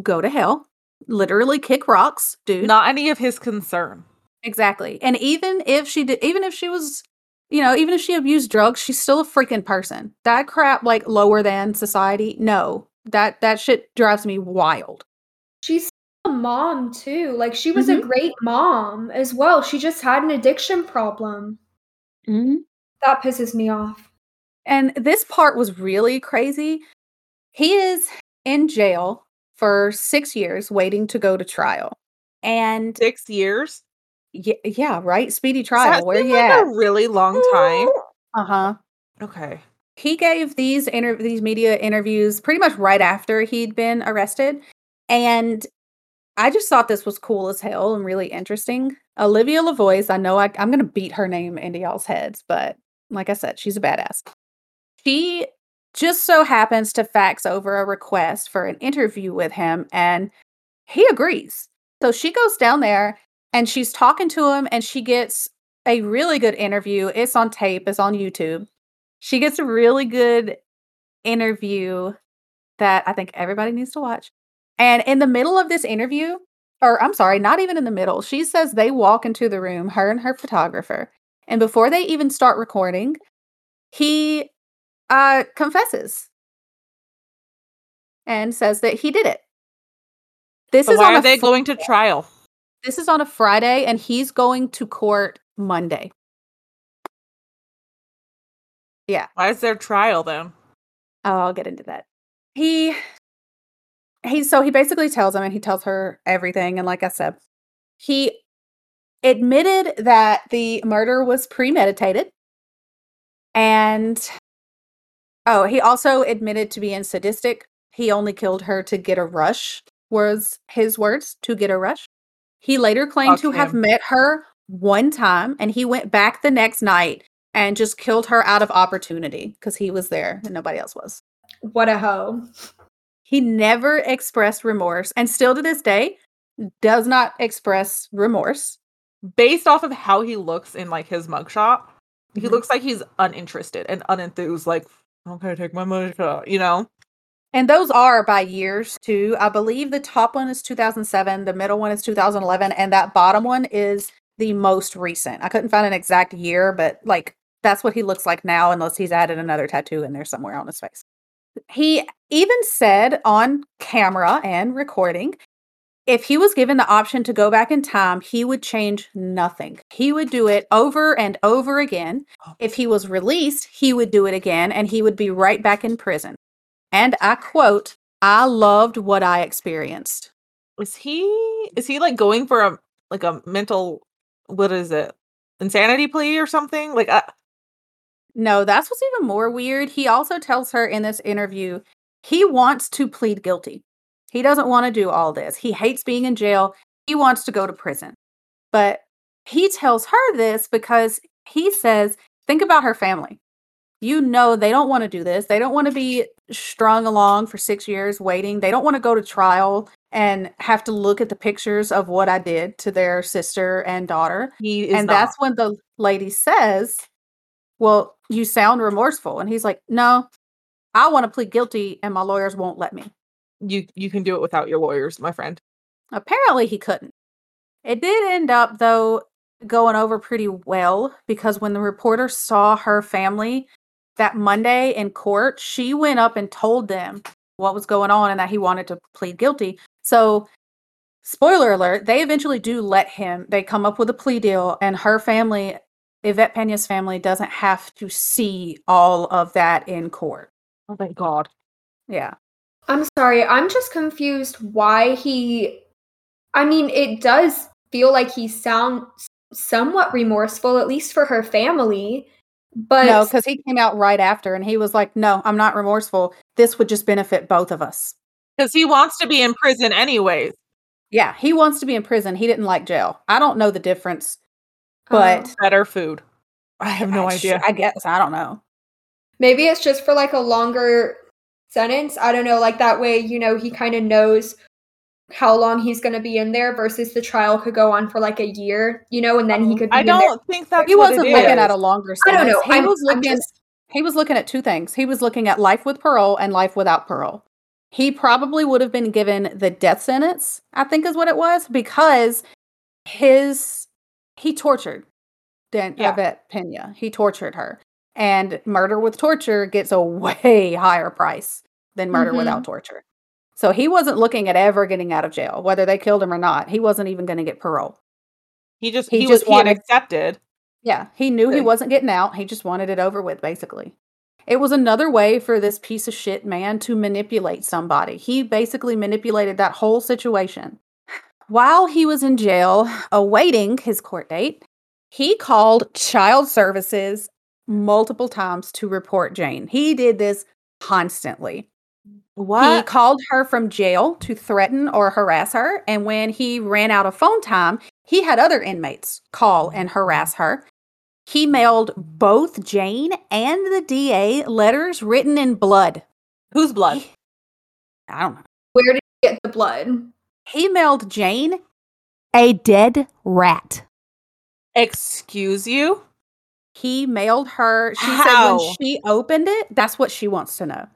Go to hell. Literally kick rocks, dude. Not any of his concern. Exactly. And even if she did even if she was you know, even if she abused drugs, she's still a freaking person. That crap like lower than society. No. That that shit drives me wild. She's a mom too. Like she was Mhm. a great mom as well. She just had an addiction problem. Mm-hmm. That pisses me off. And this part was really crazy. He is in jail for six years waiting to go to trial. And Six years. Yeah, yeah right? Speedy trial. that Where seem you like at? a really long time. Uh huh. Okay. He gave these inter- these media interviews pretty much right after he'd been arrested, and I just thought this was cool as hell and really interesting. Olivia Lavoie, I know I, I'm gonna beat her name into y'all's heads, but like I said, she's a badass. She just so happens to fax over a request for an interview with him, and he agrees. So she goes down there and she's talking to him, and she gets a really good interview. It's on tape, it's on YouTube. She gets a really good interview that I think everybody needs to watch. And in the middle of this interview, or I'm sorry, not even in the middle, she says they walk into the room, her and her photographer. And before they even start recording, he uh, confesses and says that he did it. This So is why on are they going to trial? This is on a Friday, and he's going to court Monday. Yeah. Why is there trial then? Oh, I'll get into that. He he so he basically tells him and he tells her everything and like I said, he admitted that the murder was premeditated and oh, he also admitted to being sadistic. He only killed her to get a rush was his words, to get a rush. He later claimed to have met her one time and he went back the next night and just killed her out of opportunity because he was there and nobody else was. What a hoe. He never expressed remorse and still to this day does not express remorse. Based off of how he looks in like his mugshot, he Mhm. looks like he's uninterested and unenthused. Like, okay, take my mugshot. You know, And those are by years too. I believe the top one is 2007, the middle one is 2011, and that bottom one is the most recent. I couldn't find an exact year, but like that's what he looks like now, unless he's added another tattoo in there somewhere on his face. He even said on camera and recording if he was given the option to go back in time, he would change nothing. He would do it over and over again. Oh. If he was released, he would do it again and he would be right back in prison. And I quote, I loved what I experienced. is he is he like going for a like a mental what is it insanity plea or something? Like, uh, No, that's what's even more weird. He also tells her in this interview he wants to plead guilty. He doesn't want to do all this. He hates being in jail. He wants to go to prison. But he tells her this because he says, think about her family. You know, they don't want to do this. They don't want to be strung along for six years waiting. They don't want to go to trial and have to look at the pictures of what I did to their sister and daughter he is and not. that's when the lady says, Well, you sound remorseful. And he's like, No, I want to plead guilty and my lawyers won't let me. you you can do it without your lawyers, my friend. Apparently, he couldn't. It did end up, though, going over pretty well because when the reporter saw her family that Monday in court, she went up and told them what was going on and that he wanted to plead guilty. So, spoiler alert, they eventually do let him. They come up with a plea deal, and her family, Yvette Pena's family, doesn't have to see all of that in court. Oh thank God. Yeah. I'm sorry, I'm just confused why he I mean, it does feel like he sound somewhat remorseful, at least for her family. But no, because he came out right after and he was like, No, I'm not remorseful. This would just benefit both of us. Because he wants to be in prison anyways. Yeah, he wants to be in prison. He didn't like jail. I don't know the difference, but Oh. Better food. I have no I- idea. I guess I don't know. maybe it's just for like a longer sentence. I don't know. Like that way, you know, he kind of knows how long he's going to be in there versus the trial could go on for like a year, you know, and then he could be I in don't think that He wasn't it looking is. at a longer I don't know. He I'm, was looking. just He was looking at two things. He was looking at life with parole and life without parole. He probably would have been given the death sentence, I think is what it was, because his he tortured Dan Yeah. Yvette Pena. He tortured her. And murder with torture gets a way higher price than murder Mhm. without torture. So he wasn't looking at ever getting out of jail, whether they killed him or not. He wasn't even going to get parole. He just He he, just was he wanted- accepted. Yeah, he knew he wasn't getting out. He just wanted it over with, basically. It was another way for this piece of shit man to manipulate somebody. He basically manipulated that whole situation. While he was in jail awaiting his court date, he called child services multiple times to report Jane. He did this constantly. He called her from jail to threaten or harass her. And when he ran out of phone time, he had other inmates call and harass her. He mailed both Jane and the DA letters written in blood. Whose blood? I don't know. where did he get the blood? He mailed Jane a dead rat. Excuse you? He mailed her. She said when she opened it, that's what she wants to know.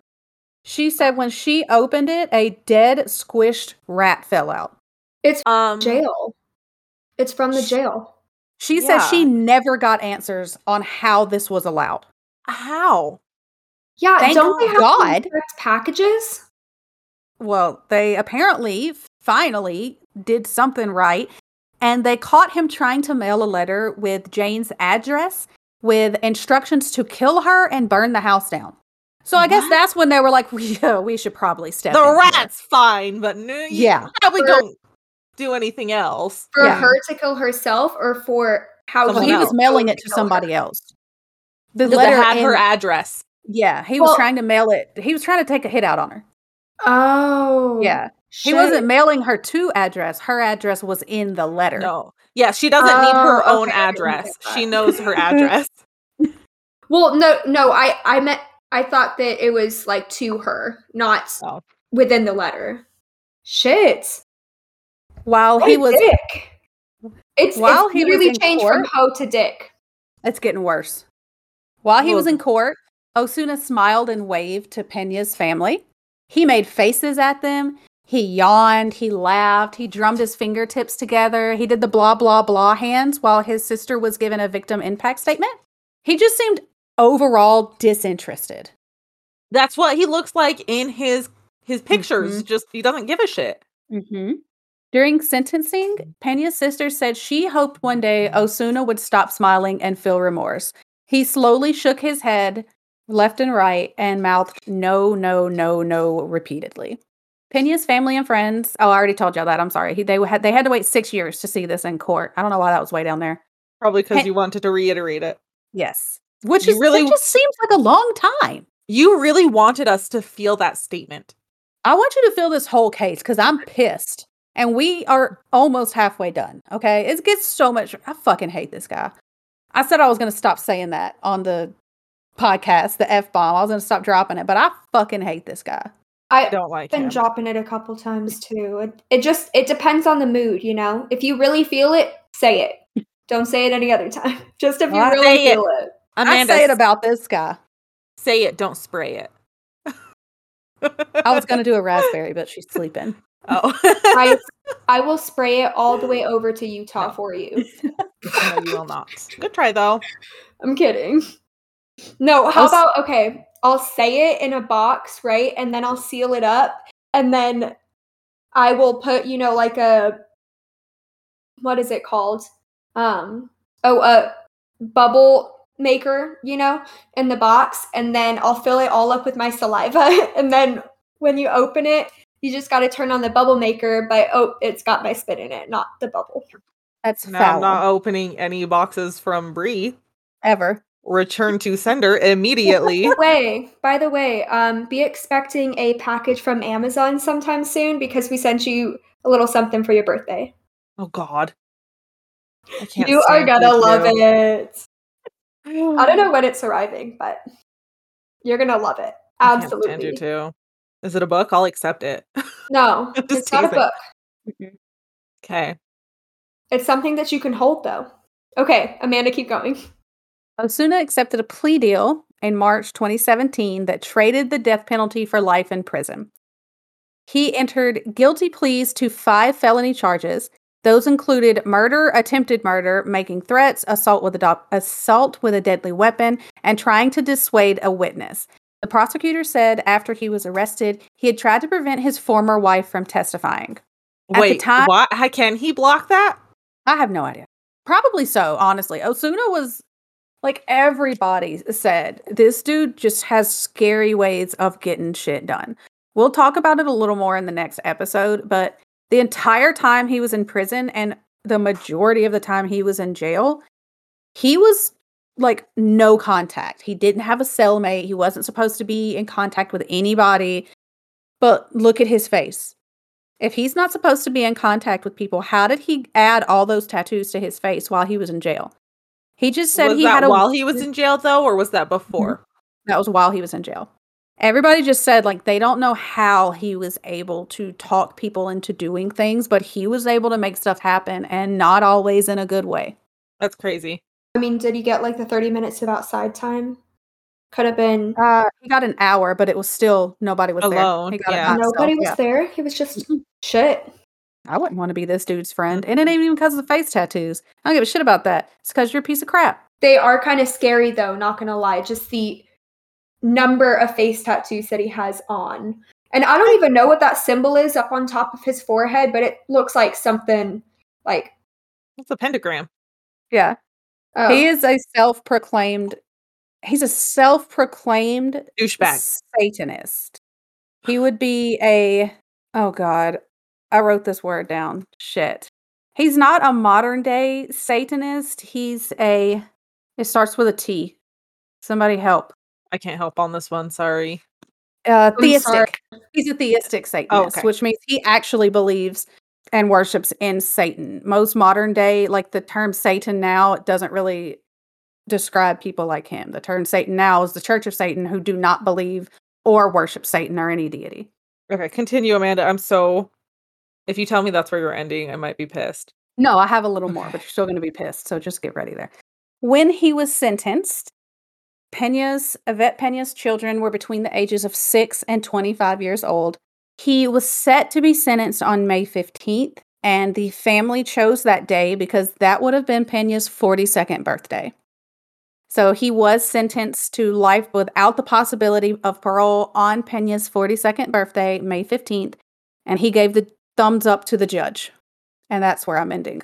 She said when she opened it, a dead, squished rat fell out. It's Um jail. It's from the jail. She said she never got answers on how this was allowed. how? Yeah, Thank don't they have God. packages? Well, they apparently finally did something right, and they caught him trying to mail a letter with Jane's address with instructions to kill her and burn the house down. So I guess What? that's when they were like, yeah, uh, we should probably step The in here." rat's fine, but no, you Yeah. probably For- don't do anything else. For Yeah. her to kill herself or for how Someone Well, he was mailing it to kill her? somebody else. The Because letter it had her address. yeah, he was trying to mail it. He was trying to take a hit out on her. Oh. Yeah, he wasn't mailing her to address. Her address was in the letter. No. Yeah, she doesn't need her Oh, own okay, address. She knows her address. Well, no, no, I I meant I thought that it was like to her, not Oh. within the letter. Shit. While What he was, dick. It's While it's he really changed from court- hoe to dick. it's getting worse. While he was in court, Osuna smiled and waved to Pena's family. He made faces at them. He yawned. He laughed. He drummed his fingertips together. He did the blah, blah, blah hands while his sister was given a victim impact statement. He just seemed overall disinterested. That's what he looks like in his his pictures. Just he doesn't give a shit. Mm-hmm. During sentencing, Pena's sister said she hoped one day Osuna would stop smiling and feel remorse. He slowly shook his head left and right and mouthed no, no, no, no repeatedly. Pena's family and friends. Oh, I already told y'all that. I'm sorry. He, they had they had to wait six years to see this in court. I don't know why that was way down there. Probably because Hey- you wanted to reiterate it. Yes, which You is really- really just seems like a long time. You really wanted us to feel that statement. I want you to feel this whole case because I'm pissed. And we are almost halfway done. Okay. It gets so much. I fucking hate this guy. I said I was going to stop saying that on the podcast, the F bomb. I was going to stop dropping it, but I fucking hate this guy. I I don't like it. been him. dropping it a couple times too. It, it just it depends on the mood, you know. If you really feel it, say it. Don't say it any other time. Just if you Well, I really say it. feel it. Amanda, I say it s- about this guy. say it, don't spray it. I was going to do a raspberry, but she's sleeping. Oh, I I will spray it all the way over to Utah No. for you. no, you will not. Good try though. I'm kidding. No, how I'll s- about okay, I'll say it in a box, right? And then I'll seal it up and then I will put, you know, like a what is it called? Um oh, a bubble maker, you know, in the box and then I'll fill it all up with my saliva and then when you open it, you just got to turn on the bubble maker, but oh, it's got my spit in it, not the bubble. That's Now foul. I'm not opening any boxes from Bree. Ever. Return to sender immediately. By the way, by the way, um, be expecting a package from Amazon sometime soon because we sent you a little something for your birthday. oh God. I can't You are gonna love two. It. I don't know when it's arriving, but you're gonna love it. Absolutely. I can't stand Absolutely. you too. Is it a book? I'll accept it. No, Just it's not a book. Mm-hmm. Okay. It's something that you can hold, though. Okay, Amanda, keep going. Osuna accepted a plea deal in March 2017 that traded the death penalty for life in prison. He entered guilty pleas to five felony charges. Those included murder, attempted murder, making threats, assault with a do- assault with a deadly weapon, and trying to dissuade a witness. The prosecutor said after he was arrested, he had tried to prevent his former wife from testifying. At Wait, time- what? How can he block that? I have no idea. Probably so, honestly. Osuna was like everybody said, this dude just has scary ways of getting shit done. We'll talk about it a little more in the next episode, but the entire time he was in prison and the majority of the time he was in jail, he was like no contact. He didn't have a cellmate. He wasn't supposed to be in contact with anybody. But look at his face. If he's not supposed to be in contact with people, how did he add all those tattoos to his face while he was in jail? He just said was he had a while he was in jail though, or was that before? that was while he was in jail. Everybody just said like they don't know how he was able to talk people into doing things, but he was able to make stuff happen and not always in a good way. That's crazy. I mean, did he get like the 30 minutes of outside time? Could have been. Uh, he got an hour, but it was still nobody was Alone, there. He got yeah. by Nobody was yeah. there. He was just shit. I wouldn't want to be this dude's friend, and it ain't even because of the face tattoos. I don't give a shit about that. It's because you're a piece of crap. They are kind of scary, though, not gonna lie. Just the number of face tattoos that he has on. And I don't even know what that symbol is up on top of his forehead, but it looks like something like. It's a pentagram. Yeah, Oh, he is a self-proclaimed. He's a self-proclaimed Douchebag. Satanist. He would be a oh god, I wrote this word down. Shit. He's not a modern day Satanist. He's a it starts with a T. Somebody help. I can't help on this one. Sorry. Uh sorry. theistic. He's a theistic Satanist, okay. which means he actually believes and worships in Satan. Most modern day, like the term Satan now, it doesn't really describe people like him. The term Satan now is the Church of Satan who do not believe or worship Satan or any deity. Okay, continue, Amanda. I'm so. If you tell me that's where you're ending, I might be pissed. No, I have a little more, but you're still going to be pissed. So just get ready there. When he was sentenced, Pena's, Yvette Pena's children were between the ages of 6 and 25 years old. He was set to be sentenced on May 15th, and the family chose that day because that would have been Pena's 42nd birthday. So he was sentenced to life without the possibility of parole on Pena's 42nd birthday, May 15th, and he gave the thumbs up to the judge. And that's where I'm ending.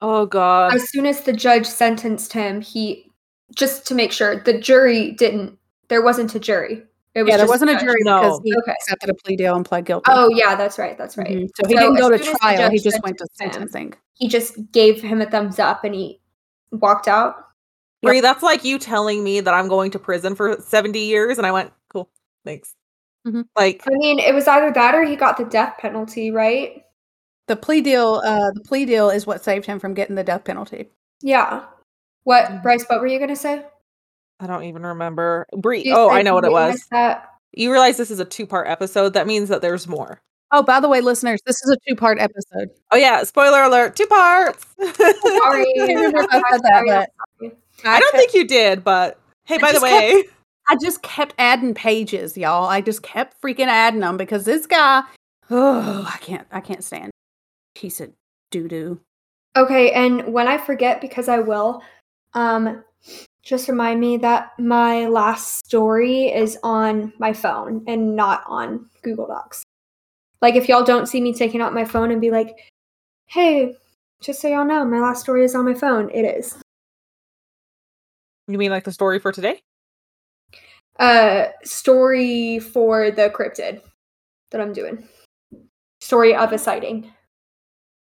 Oh God. as soon as the judge sentenced him, he just to make sure the jury didn't. There wasn't a jury. It was Yeah, there wasn't a jury No. because he Okay. accepted a plea deal and pled guilty. Oh yeah, that's right. That's right. Mhm. So he didn't go to soon as the trial. He just went to sentenced him, sentencing. He just gave him a thumbs up and he walked out. Bree, that's like you telling me that I'm going to prison for 70 years, and I went, cool, thanks. Mhm. Like, I mean, it was either that or he got the death penalty, right? The plea deal, uh, the plea deal is what saved him from getting the death penalty. Yeah. What, Mhm. Bryce? What were you gonna say? I don't even remember. Bree, oh, I know what it was. That. You realize this is a two part episode. That means that there's more. Oh, by the way, listeners, this is a two-part episode. Oh, yeah, spoiler alert, two parts. Sorry. I can't remember if I said that, but. I don't think you did, but hey, I by the just way, I just kept adding pages, y'all. I just kept freaking adding them because this guy, oh, I can't, I can't stand. Piece of doo doo. Okay, and when I forget, because I will, um, just remind me that my last story is on my phone and not on Google Docs. Like, if y'all don't see me taking out my phone and be like, hey, just so y'all know, my last story is on my phone, it is. you mean like the story for today? Uh, story for the cryptid that I'm doing. Story of a sighting.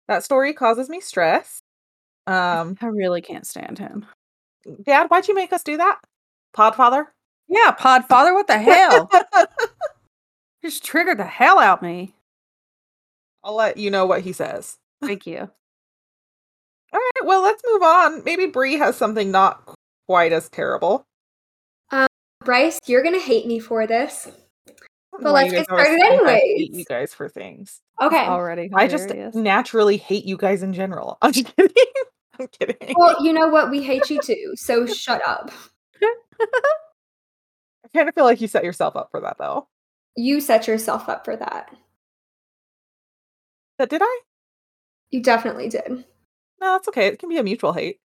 That story causes me stress. Um, I really can't stand him. Dad, why'd you make us do that? Podfather? Yeah, Podfather, what the hell? Just triggered the hell out me. I'll let you know what he says. Thank you. All right, well, let's move on. Maybe Bree has something not quite as terrible. Um, Bryce, you're gonna hate me for this. But let's get started think I hate anyways. you guys for things. Okay. Already. I just naturally hate you guys in general. I'm just kidding. I'm kidding. Well, you know what? We hate you too. So shut up. I kind of feel like you set yourself up for that, though. You set yourself up for that. But did I? You definitely did. No, that's okay. It can be a mutual hate.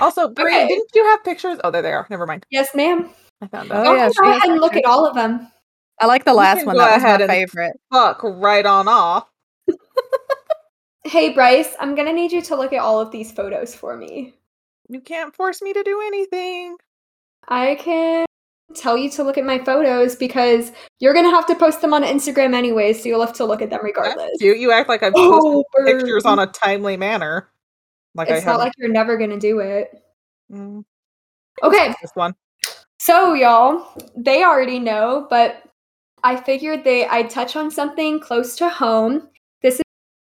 Also, Bree, Okay. didn't you have pictures? Oh, there they are. Never mind. Yes, ma'am. I found Oh, out. Y'all yeah, go ahead and look at all of them. I like the last one. go That was ahead my favorite. Fuck right on off. Hey, Bryce, I'm gonna need you to look at all of these photos for me. You can't force me to do anything. I can tell you to look at my photos because you're gonna have to post them on Instagram anyway, so you'll have to look at them regardless. You act like I've posted Oh, pictures on a timely manner. Like I It's not haven't. like you're never gonna do it. Mm, Okay, this one. so y'all, they already know, but I figured they I'd touch on something close to home.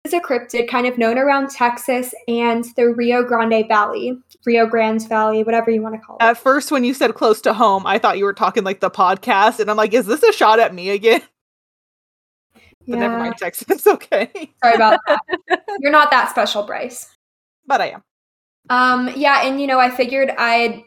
Is a cryptid kind of known around Texas and the Rio Grande Valley, Rio Grande Valley, whatever you want to call it. At first, when you said close to home, I thought you were talking like the podcast, and I'm like, is this a shot at me again? But never mind, Texas. It's okay. Sorry about that. You're not that special, Bryce. But I am. Um, yeah, and you know, I figured I'd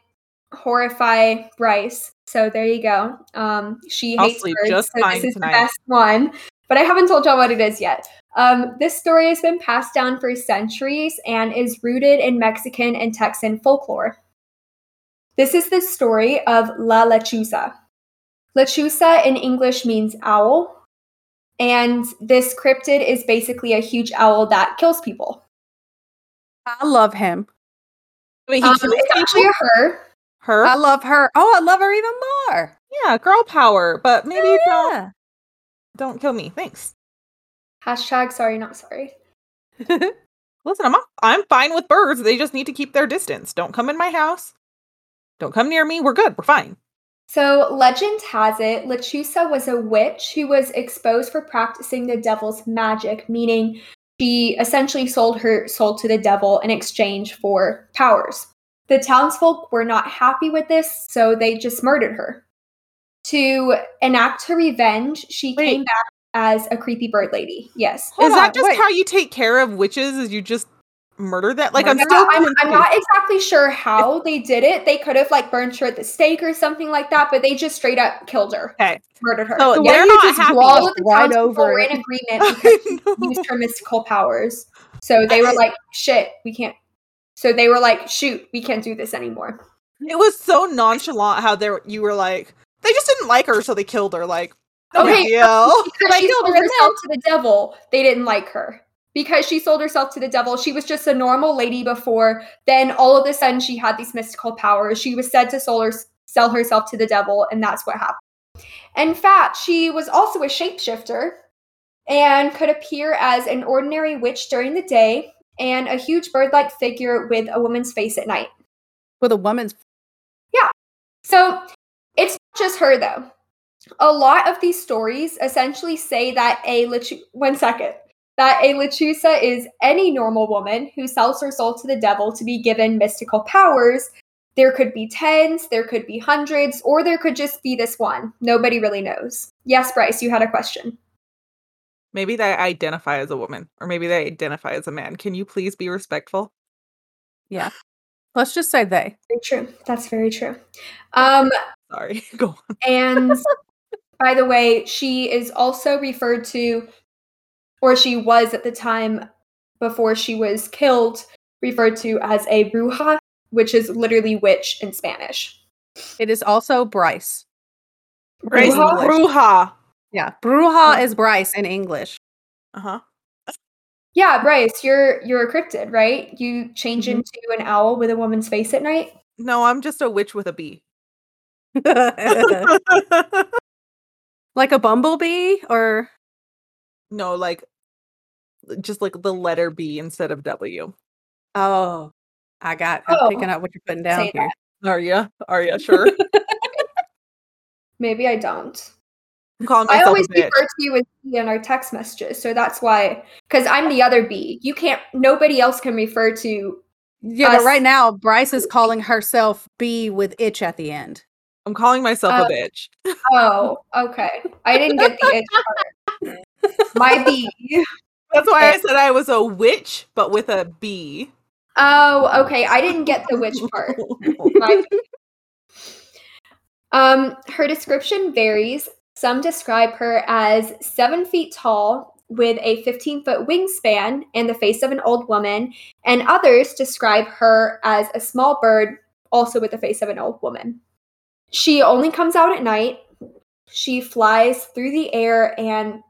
horrify Bryce. So there you go. Um, she I'll hates sleep birds, just so fine this is tonight. the best one. But I haven't told y'all what it is yet. Um, this story has been passed down for centuries and is rooted in Mexican and Texan folklore. This is the story of La Lechuza. Lechuza in English means owl, and this cryptid is basically a huge owl that kills people. I love him. Wait, he Um, it's actually people? her. her? I love her. Oh, I love her even more. yeah, girl power. But maybe Hell don't don't kill me. Thanks. Hashtag sorry, not sorry. Listen, I'm I'm fine with birds. They just need to keep their distance. Don't come in my house. Don't come near me. We're good. We're fine. So, legend has it, Lechuza was a witch who was exposed for practicing the devil's magic, meaning she essentially sold her soul to the devil in exchange for powers. The townsfolk were not happy with this, so they just murdered her. To enact her revenge, she Wait. came back as a creepy bird lady. Yes. Hold Is that on, just wait. how you take care of witches? Is you just murder that? Like I'm still I'm. I'm not exactly sure how they did it. They could have like burned her at the stake or something like that, but they just straight up killed her, okay. murdered her. So So they're don't you just happy. draw all of the right over were it? in agreement because she used her mystical powers. So they were like, "Shit, we can't." So they were like, "Shoot, we can't do this anymore." It was so nonchalant how there you were like they just didn't like her, so they killed her. Like no Okay, big deal. Because she sold herself to the devil, they didn't like her. Because she sold herself to the devil, she was just a normal lady before. Then all of a sudden, she had these mystical powers. She was said to soul her, sell herself to the devil, and that's what happened. In fact, she was also a shapeshifter and could appear as an ordinary witch during the day and a huge bird like figure with a woman's face at night. With a woman's Yeah. So it's not just her though. A lot of these stories essentially say that a lechu- one second that a lechuza is any normal woman who sells her soul to the devil to be given mystical powers. There could be tens, there could be hundreds, or there could just be this one. Nobody really knows. Yes, Bryce, you had a question. Maybe they identify as a woman, or maybe they identify as a man. Can you please be respectful? Yeah. Let's just say they. Very true. That's very true. Um, Sorry. Go on. And by the way, she is also referred to, or she was at the time before she was killed, referred to as a bruja, which is literally witch in Spanish. It is also Bryce. Grace Bruja? Bruja. Yeah. Bruja is Bryce in English. Uh huh. Yeah, Bryce, you're you're a cryptid, right? You change Mhm. into an owl with a woman's face at night. No, I'm just a witch with a bee. like a bumblebee or no, like just like the letter B instead of W. Oh, I got. I'm Oh, picking up what you're putting down say here. Are you? Are you sure? Maybe I don't. I'm calling I myself always refer to you as B in our text messages, so that's why. Because I'm the other B. You can't. Nobody else can refer to. Yeah, but right now Bryce is calling herself B with itch at the end. I'm calling myself Uh, a bitch. Oh, okay. I didn't get the itch part. My B. That's why I said I was a witch, but with a B. Oh, okay. I didn't get the witch part. Um, her description varies. Some describe her as seven feet tall with a 15 foot wingspan and the face of an old woman, and others describe her as a small bird, also with the face of an old woman. She only comes out at night. She flies through the air and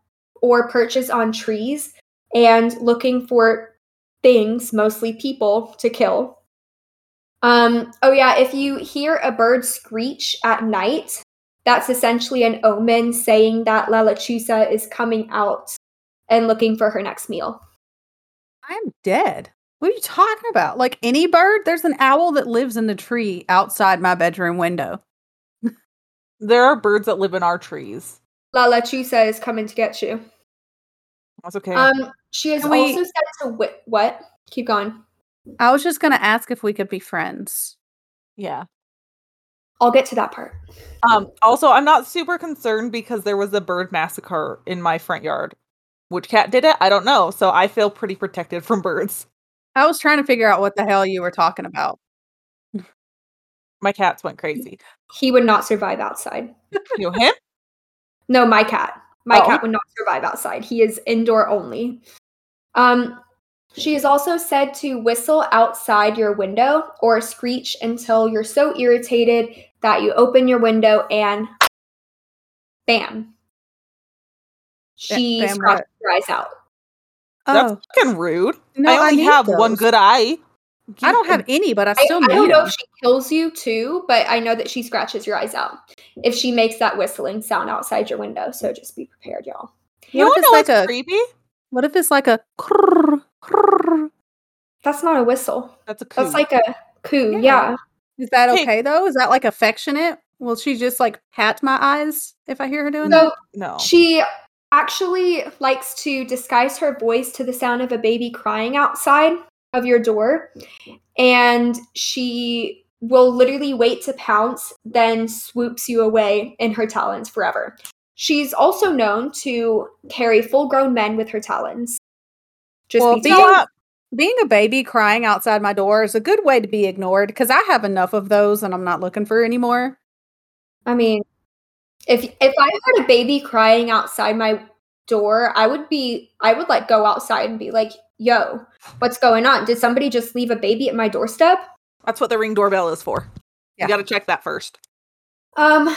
or perches on trees and looking for things, mostly people, to kill. Um, oh yeah, if you hear a bird screech at night, that's essentially an omen saying that La Lechuza is coming out and looking for her next meal. I'm dead. What are you talking about? Like any bird? There's an owl that lives in the tree outside my bedroom window. There are birds that live in our trees. La Lechuza is coming to get you. That's okay. Um, she is Can we- also said to wi- what? Keep going. I was just gonna ask if we could be friends. yeah. I'll get to that part. Um, also, I'm not super concerned because there was a bird massacre in my front yard. Which cat did it? I don't know. So I feel pretty protected from birds. I was trying to figure out what the hell you were talking about. My cats went crazy. He would not survive outside. You know him? No, my cat. My Oh. cat would not survive outside. He is indoor only. Um, she is also said to whistle outside your window or screech until you're so irritated that you open your window and bam. She bam scratches your eyes out. That's Oh fucking rude. no, I only need have one good eye. I don't have any, but I I, still I need don't know them. if she kills you too, but I know that she scratches your eyes out if she makes that whistling sound outside your window. So just be prepared, y'all. You What if know it's like a- creepy? What if it's like a crrr, crrr? That's not a whistle. That's a coo. That's like a coo. Yeah. yeah. Is that Hey. okay though? Is that like affectionate? Will she just like pat my eyes if I hear her doing that? So no. she actually likes to disguise her voice to the sound of a baby crying outside of your door. And she will literally wait to pounce, then swoops you away in her talons forever. She's also known to carry full grown men with her talons. Just Well, be being, told. being a baby crying outside my door is a good way to be ignored because I have enough of those and I'm not looking for anymore. I mean, if if I heard a baby crying outside my door, I would be I would like go outside and be like, "Yo, what's going on? Did somebody just leave a baby at my doorstep?" That's what the ring doorbell is for. Yeah. You got to check that first. Um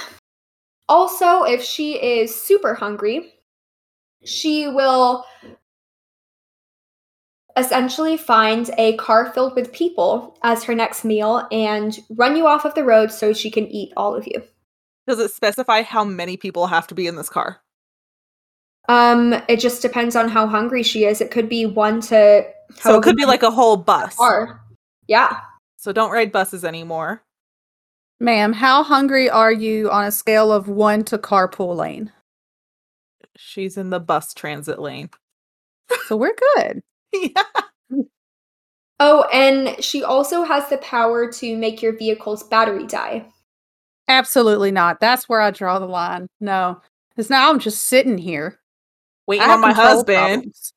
also, if she is super hungry, she will essentially find a car filled with people as her next meal and run you off of the road so she can eat all of you. Does it specify how many people have to be in this car? Um, it just depends on how hungry she is. It could be one to So it could be like a whole bus. car. Yeah. So don't ride buses anymore. Ma'am, how hungry are you on a scale of one to carpool lane? She's in the bus transit lane. So we're good. yeah. Oh, and she also has the power to make your vehicle's battery die. Absolutely not. That's where I draw the line. No. Because now I'm just sitting here. Waiting on my husband. problems.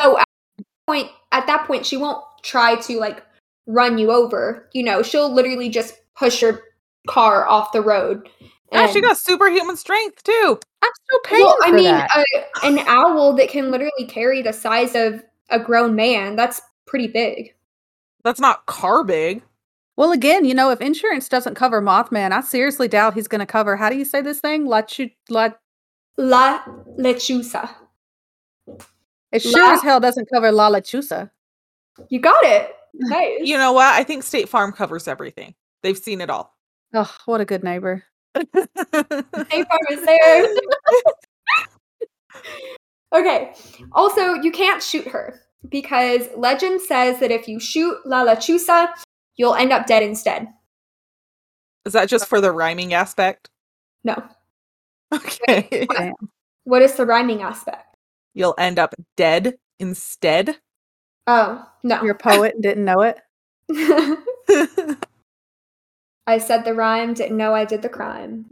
So at that point at that point she won't try to like run you over. You know, she'll literally just push your car off the road. Yeah, she and- got superhuman strength too. I'm still paying well, for I mean, that. a, an owl that can literally carry the size of a grown man, that's pretty big. That's not car big. well, again, you know, if insurance doesn't cover Mothman, I seriously doubt he's going to cover. How do you say this thing? La chu- la- La lechuza. it sure La- as hell doesn't cover La Lechuza. You got it. Nice. You know what? I think State Farm covers everything. They've seen it all. Oh, what a good neighbor. State Farm is there. okay. Also, you can't shoot her. because legend says that if you shoot La Lechusa, you'll end up dead instead. Is that just for the rhyming aspect? No. Okay. Damn. What is the rhyming aspect? You'll end up dead instead. Oh, no. You're poet didn't know it. I said the rhyme, didn't know I did the crime.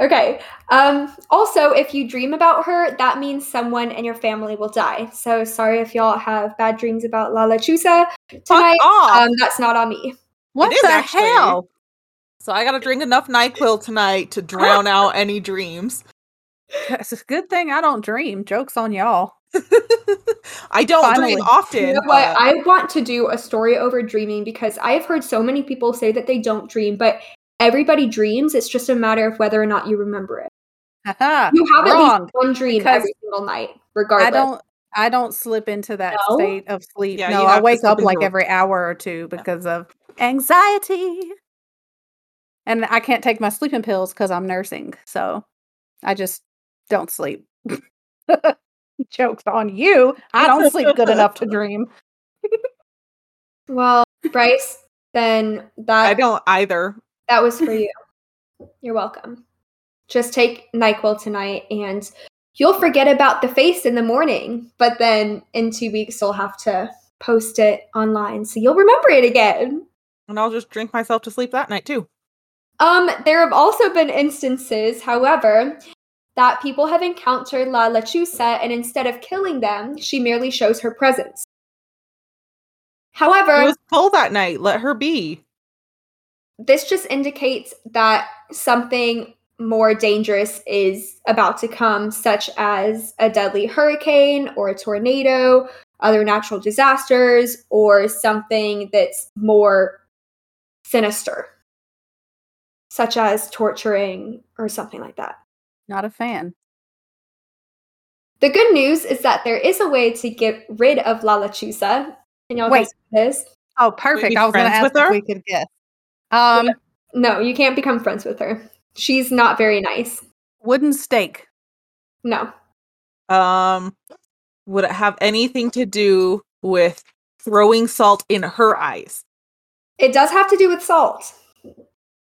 Okay. Um, also, if you dream about her, that means someone in your family will die. So sorry if y'all have bad dreams about La Lechuza Fuck tonight. off. Um, that's not on me. what is the actually. hell? So I gotta drink enough NyQuil tonight to drown out any dreams. It's a good thing I don't dream. Joke's on y'all. I don't Finally. dream often. You know what? but- I want to do a story over dreaming because I have heard so many people say that they don't dream, but everybody dreams. It's just a matter of whether or not you remember it. Haha, You have at Wrong. least one dream because every single night, regardless. I don't. I don't slip into that No? state of sleep. Yeah, no, I wake up like every hour or two because of anxiety, and I can't take my sleeping pills because I'm nursing. So I just don't sleep. Jokes on you. I don't sleep good enough to dream. Well, Bryce, then that I don't either. That was for you. You're welcome. Just take NyQuil tonight and you'll forget about the face in the morning, but then in two weeks you'll have to post it online so you'll remember it again. And I'll just drink myself to sleep that night too. Um, there have also been instances, however, that people have encountered La Lechuza and instead of killing them, she merely shows her presence. However, It was cold that night. Let her be. this just indicates that something more dangerous is about to come, such as a deadly hurricane or a tornado, other natural disasters, or something that's more sinister, such as torturing or something like that. Not a fan. The good news is that there is a way to get rid of La Lechuza. Can y'all Wait. guess what it is? Oh, perfect. I was going to ask with if we could guess. Um, No, you can't become friends with her. She's not very nice. wooden stake. No. Um, would it have anything to do with throwing salt in her eyes? It does have to do with salt.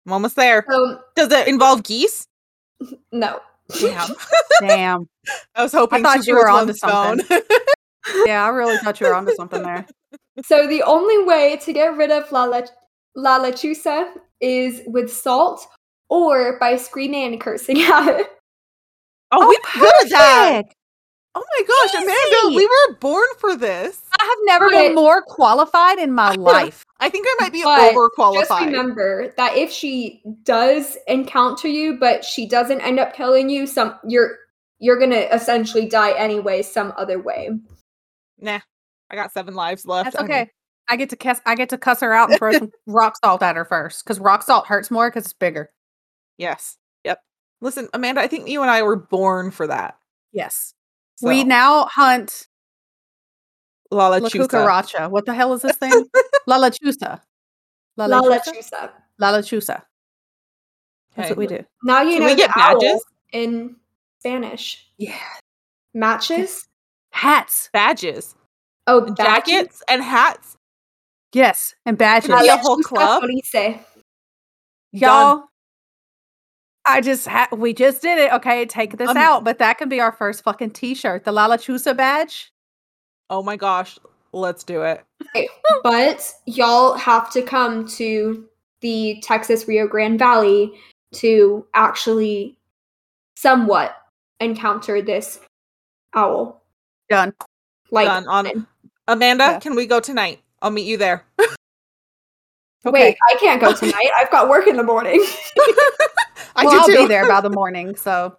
I'm almost there. So, Does it involve geese? no. Damn. Damn. I was hoping I thought you were birds, one onto something. yeah, I really thought you were onto something there. So the only way to get rid of La, Le- La Lechuza is with salt or by screaming and cursing at it. oh, we oh, good at that. Perfect. Oh my gosh, Amanda, we were born for this. I have never But- been more qualified in my life. I think I might be But overqualified. Just remember that if she does encounter you, but she doesn't end up killing you, some you're you're gonna essentially die anyway, some other way. Nah, I got seven lives left. That's I mean, okay. I get to cuss. I get to cuss her out and throw some rock salt at her first because rock salt hurts more because it's bigger. yes. Yep. Listen, Amanda, I think you and I were born for that. Yes. So, We now hunt Lala La Chusa. cucaracha. What the hell is this thing? Lala Chusa. Lala, La lechuza. Lechuza. La. That's Okay. what we do. Now you Can know we get owl badges? in Spanish. Yeah. Matches. Hats. Badges, Oh, badges? jackets, and hats. Yes, and badges. Could be a La whole Lechuza club. Felice. Y'all, I just ha- we just did it. Okay, take this Um, out, but that can be our first fucking t-shirt. The La Lechuza badge. Oh my gosh, let's do it. but y'all have to come to the Texas Rio Grande Valley to actually somewhat encounter this owl. Done. Like Done on Amanda. Yeah. Can we go tonight? I'll meet you there. Okay. Wait, I can't go tonight. I've got work in the morning. I well, do I'll too. be there by the morning. So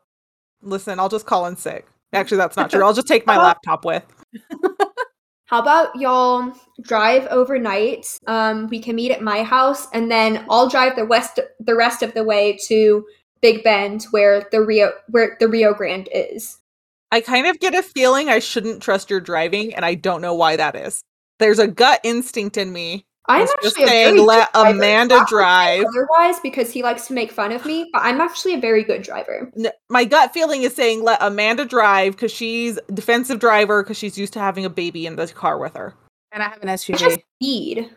Listen, I'll just call in sick. Actually, that's not true. I'll just take my laptop with. How about y'all drive overnight? Um, we can meet at my house, and then I'll drive the west the rest of the way to Big Bend, where the Rio where the Rio Grande is. I kind of get a feeling I shouldn't trust your driving, and I don't know why that is. There's a gut instinct in me I'm He's just actually a saying very let good. Amanda Not drive. Otherwise, because he likes to make fun of me, but I'm actually a very good driver. My gut feeling is saying let Amanda drive because she's defensive driver because she's used to having a baby in the car with her. And I have an I SUV. just speed.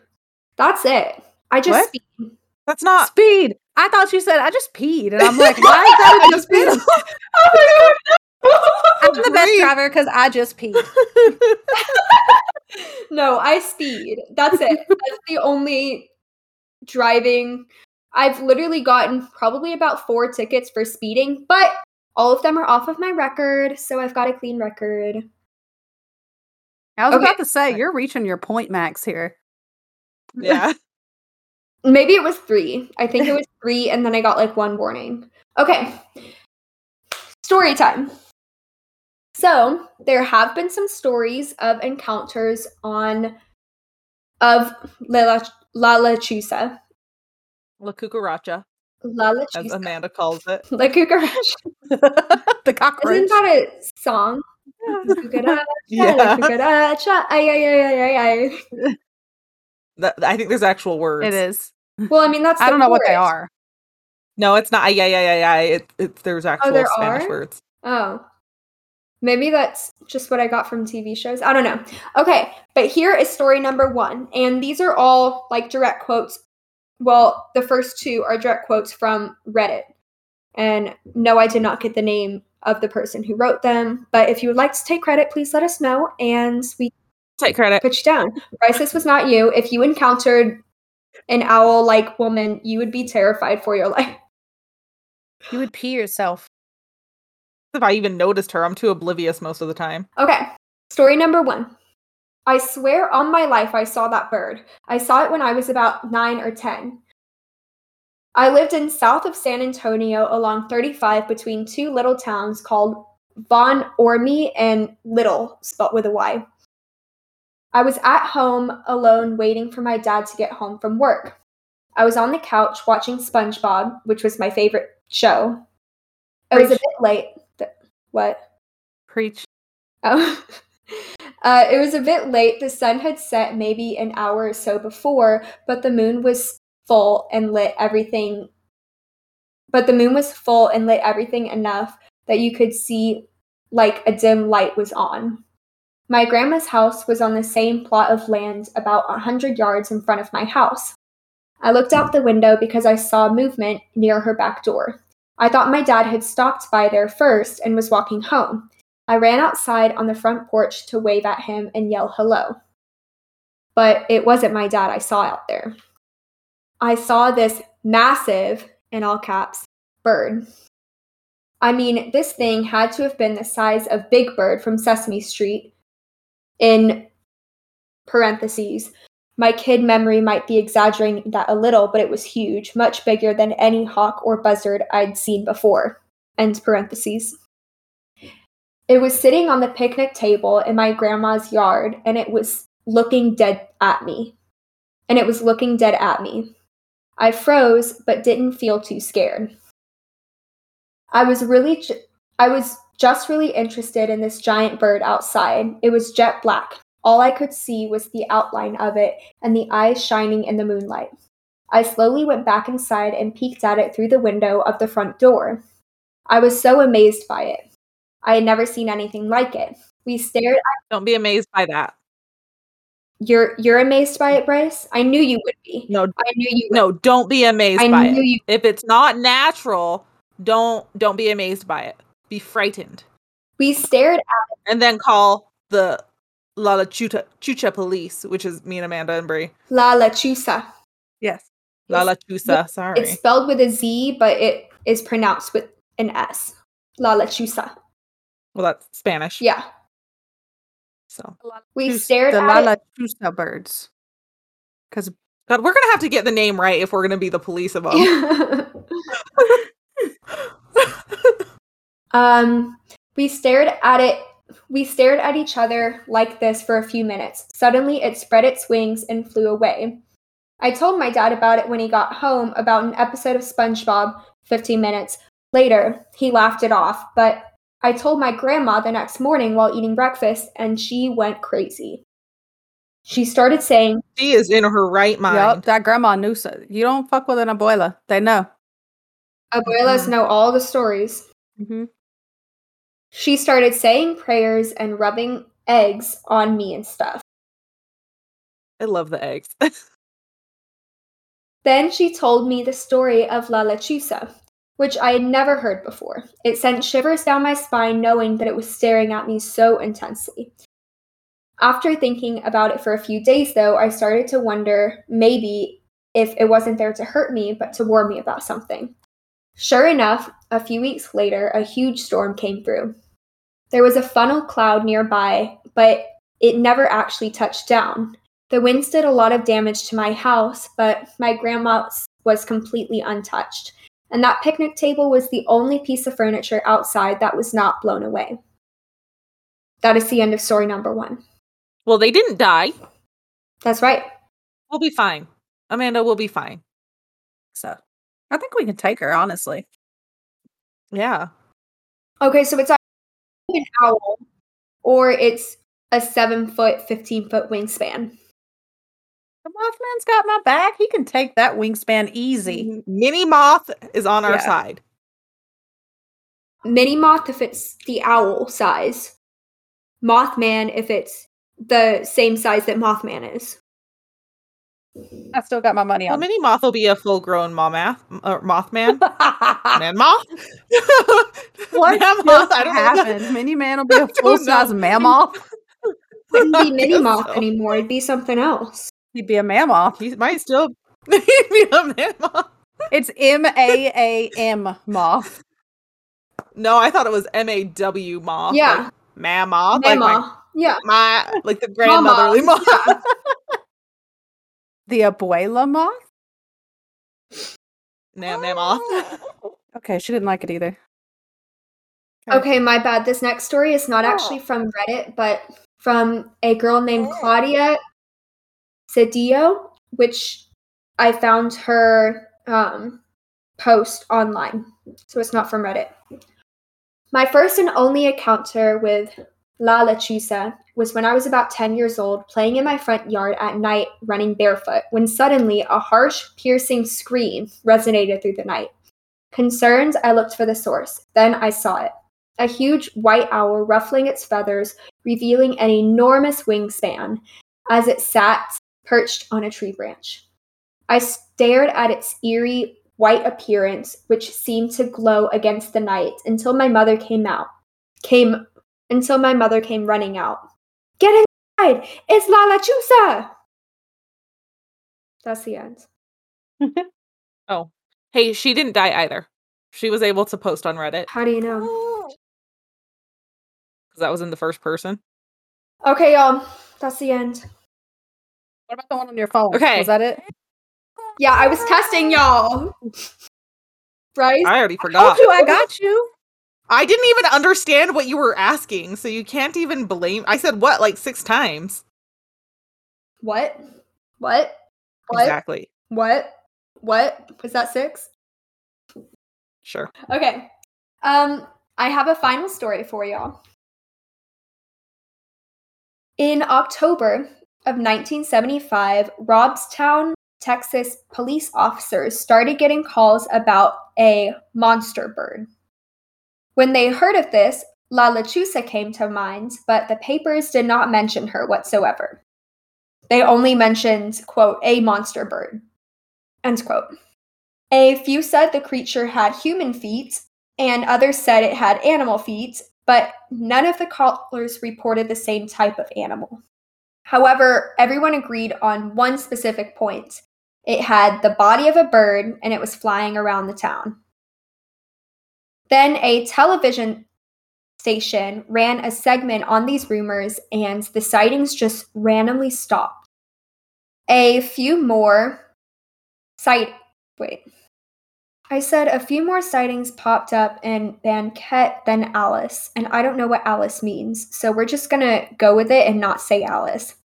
That's it. I just What? speed. That's not. Speed. I thought you said I just peed, and I'm like, why is that a just defense? Oh my I'm oh, the best driver because I just peed. no, I speed. That's it. That's the only driving. I've literally gotten probably about four tickets for speeding, but all of them are off of my record, so I've got a clean record. I was Okay. about to say you're reaching your point max here. yeah. Maybe it was three. I think it was three, and then I got like one warning. Okay. Story time. So there have been some stories of encounters on of La La Lechuza. La cucaracha, La as Lechuza. Amanda calls it. La cucaracha. the cockroach. Isn't that a song? Cucaracha, la Yeah. cucaracha, ay, ay, ay, ay, ay, ay. That, I think there's actual words. it is. Well, I mean that's. I don't know what they are. No, it's not. Yeah, yeah, yeah, yeah. It, it, there's oh, actual there Spanish are? words. Oh. Maybe that's just what I got from TV shows. I don't know. Okay, but here is story number one. And these are all like direct quotes. Well, the first two are direct quotes from Reddit. And no, I did not get the name of the person who wrote them. But if you would like to take credit, please let us know and we Take credit. put you down. Bryce, this was not you. If you encountered an owl like woman, you would be terrified for your life. You would pee yourself. If I even noticed her, I'm too oblivious most of the time. Okay, story number one. I swear on my life I saw that bird. I saw it when I was about nine or 10. I lived in south of San Antonio along 35 between two little towns called Von Ormy and Lytle, spelt with a Y. I was at home alone waiting for my dad to get home from work. I was on the couch watching SpongeBob, which was my favorite show. It was a bit late. What? Preach. Oh. Uh, it was a bit late. The sun had set maybe an hour or so before, but the moon was full and lit everything. But the moon was full and lit everything enough that you could see like a dim light was on. My grandma's house was on the same plot of land about a hundred yards in front of my house. I looked out the window because I saw movement near her back door. I thought my dad had stopped by there first and was walking home. I ran outside on the front porch to wave at him and yell hello. But it wasn't my dad I saw out there. I saw this massive, in all caps, bird. I mean, this thing had to have been the size of Big Bird from Sesame Street. In parentheses, my kid memory might be exaggerating that a little, but it was huge, much bigger than any hawk or buzzard I'd seen before. End parentheses. It was sitting on the picnic table in my grandma's yard and it was looking dead at me. And it was looking dead at me. I froze but didn't feel too scared. I was really ju- I was just really interested in this giant bird outside. It was jet black. All I could see was the outline of it and the eyes shining in the moonlight. I slowly went back inside and peeked at it through the window of the front door. I was so amazed by it. I had never seen anything like it. We stared at Don't be amazed by that. you're you're amazed by it, Bryce? I knew you would be. No, I knew you would. no, don't be amazed I by knew it. you If it's not natural, don't don't be amazed by it. Be frightened, we stared at it. and then call the La La Chucha, Chucha police, which is me and Amanda and Bree. La Lechuza. Yes. La La Chusa. Sorry. It's spelled with a Z, but it is pronounced with an S. La Lechuza. Well, that's Spanish. Yeah. So, We Chus- stared the at Lala it. Chusa birds. Because God, we're gonna have to get the name right if we're gonna be the police of them. um, we stared at it. We stared at each other like this for a few minutes. Suddenly, it spread its wings and flew away. I told my dad about it when he got home about an episode of SpongeBob 15 minutes later. He laughed it off, but I told my grandma the next morning while eating breakfast, and she went crazy. She started saying, She is in her right mind. Yup, that grandma knew so. You don't fuck with an abuela. They know. Abuelas know all the stories. Mm-hmm. She started saying prayers and rubbing eggs on me and stuff. I love the eggs. Then she told me the story of La Lechuza, which I had never heard before. It sent shivers down my spine knowing that it was staring at me so intensely. After thinking about it for a few days, though, I started to wonder maybe if it wasn't there to hurt me, but to warn me about something. Sure enough, a few weeks later, a huge storm came through. There was a funnel cloud nearby, but it never actually touched down. The winds did a lot of damage to my house, but my grandma's was completely untouched. And that picnic table was the only piece of furniture outside that was not blown away. That is the end of story number one. well, they didn't die. That's right. We'll be fine. Amanda will be fine. So I think we can take her, honestly. Yeah. Okay, so it's either an owl or it's a seven foot, 15 foot wingspan. The Mothman's got my back. He can take that wingspan easy. Mm-hmm. Mini Moth is on our Yeah. side. Mini moth if it's the owl size. Mothman if it's the same size that Mothman is. I still got my money Well, on. Mini Moth will be a full grown moth, or Mothman. Man Moth? what Man Moth? I don't know. happened? Mini Man will be a full size know. mammoth. Wouldn't be mini guess moth so. anymore. It'd be something else. He'd be a mammoth. He might still be a man moth. It's M A A M moth. No, I thought it was M A W moth. Yeah. Like mammoth. Like my, yeah. my like the Mama. grandmotherly moth. Yeah. The abuela moth. Nah, mammoth. Okay, she didn't like it either. Okay, my bad. This next story is not actually from Reddit, but from a girl named Claudia Cedillo, which I found her um, post online. So it's not from Reddit. My first and only encounter with La Lechuza was when I was about 10 years old, playing in my front yard at night, running barefoot, when suddenly a harsh, piercing scream resonated through the night. Concerned, I looked for the source. Then I saw it a huge white owl ruffling its feathers, revealing an enormous wingspan as it sat perched on a tree branch. I stared at its eerie white appearance, which seemed to glow against the night, until my mother came out. Came until my mother came running out. Get inside! It's La Lechuza! That's the end. Oh. Hey, she didn't die either. She was able to post on Reddit How do you know? because that was in the first person. Okay, y'all. That's the end. What about the one on your phone? Okay. Was that it? Yeah, I was testing y'all. Right? I already Told forgot. you I got you. I didn't even understand what you were asking, so you can't even blame. I said what like six times. What? What? What? Exactly. What? What? Was that six? Sure. Okay. Um, I have a final story for y'all. In October of 1975, Robstown, Texas police officers started getting calls about a monster bird. When they heard of this, La Lechuza came to mind, but the papers did not mention her whatsoever. They only mentioned, quote, a monster bird, end quote. A few said the creature had human feet, and others said it had animal feet, but none of the callers reported the same type of animal. However, everyone agreed on one specific point it had the body of a bird and it was flying around the town. Then a television station ran a segment on these rumors, and the sightings just randomly stopped. A few more sight wait. I said a few more sightings popped up in Banquette than Alice, and I don't know what Alice means, so we're just gonna go with it and not say Alice.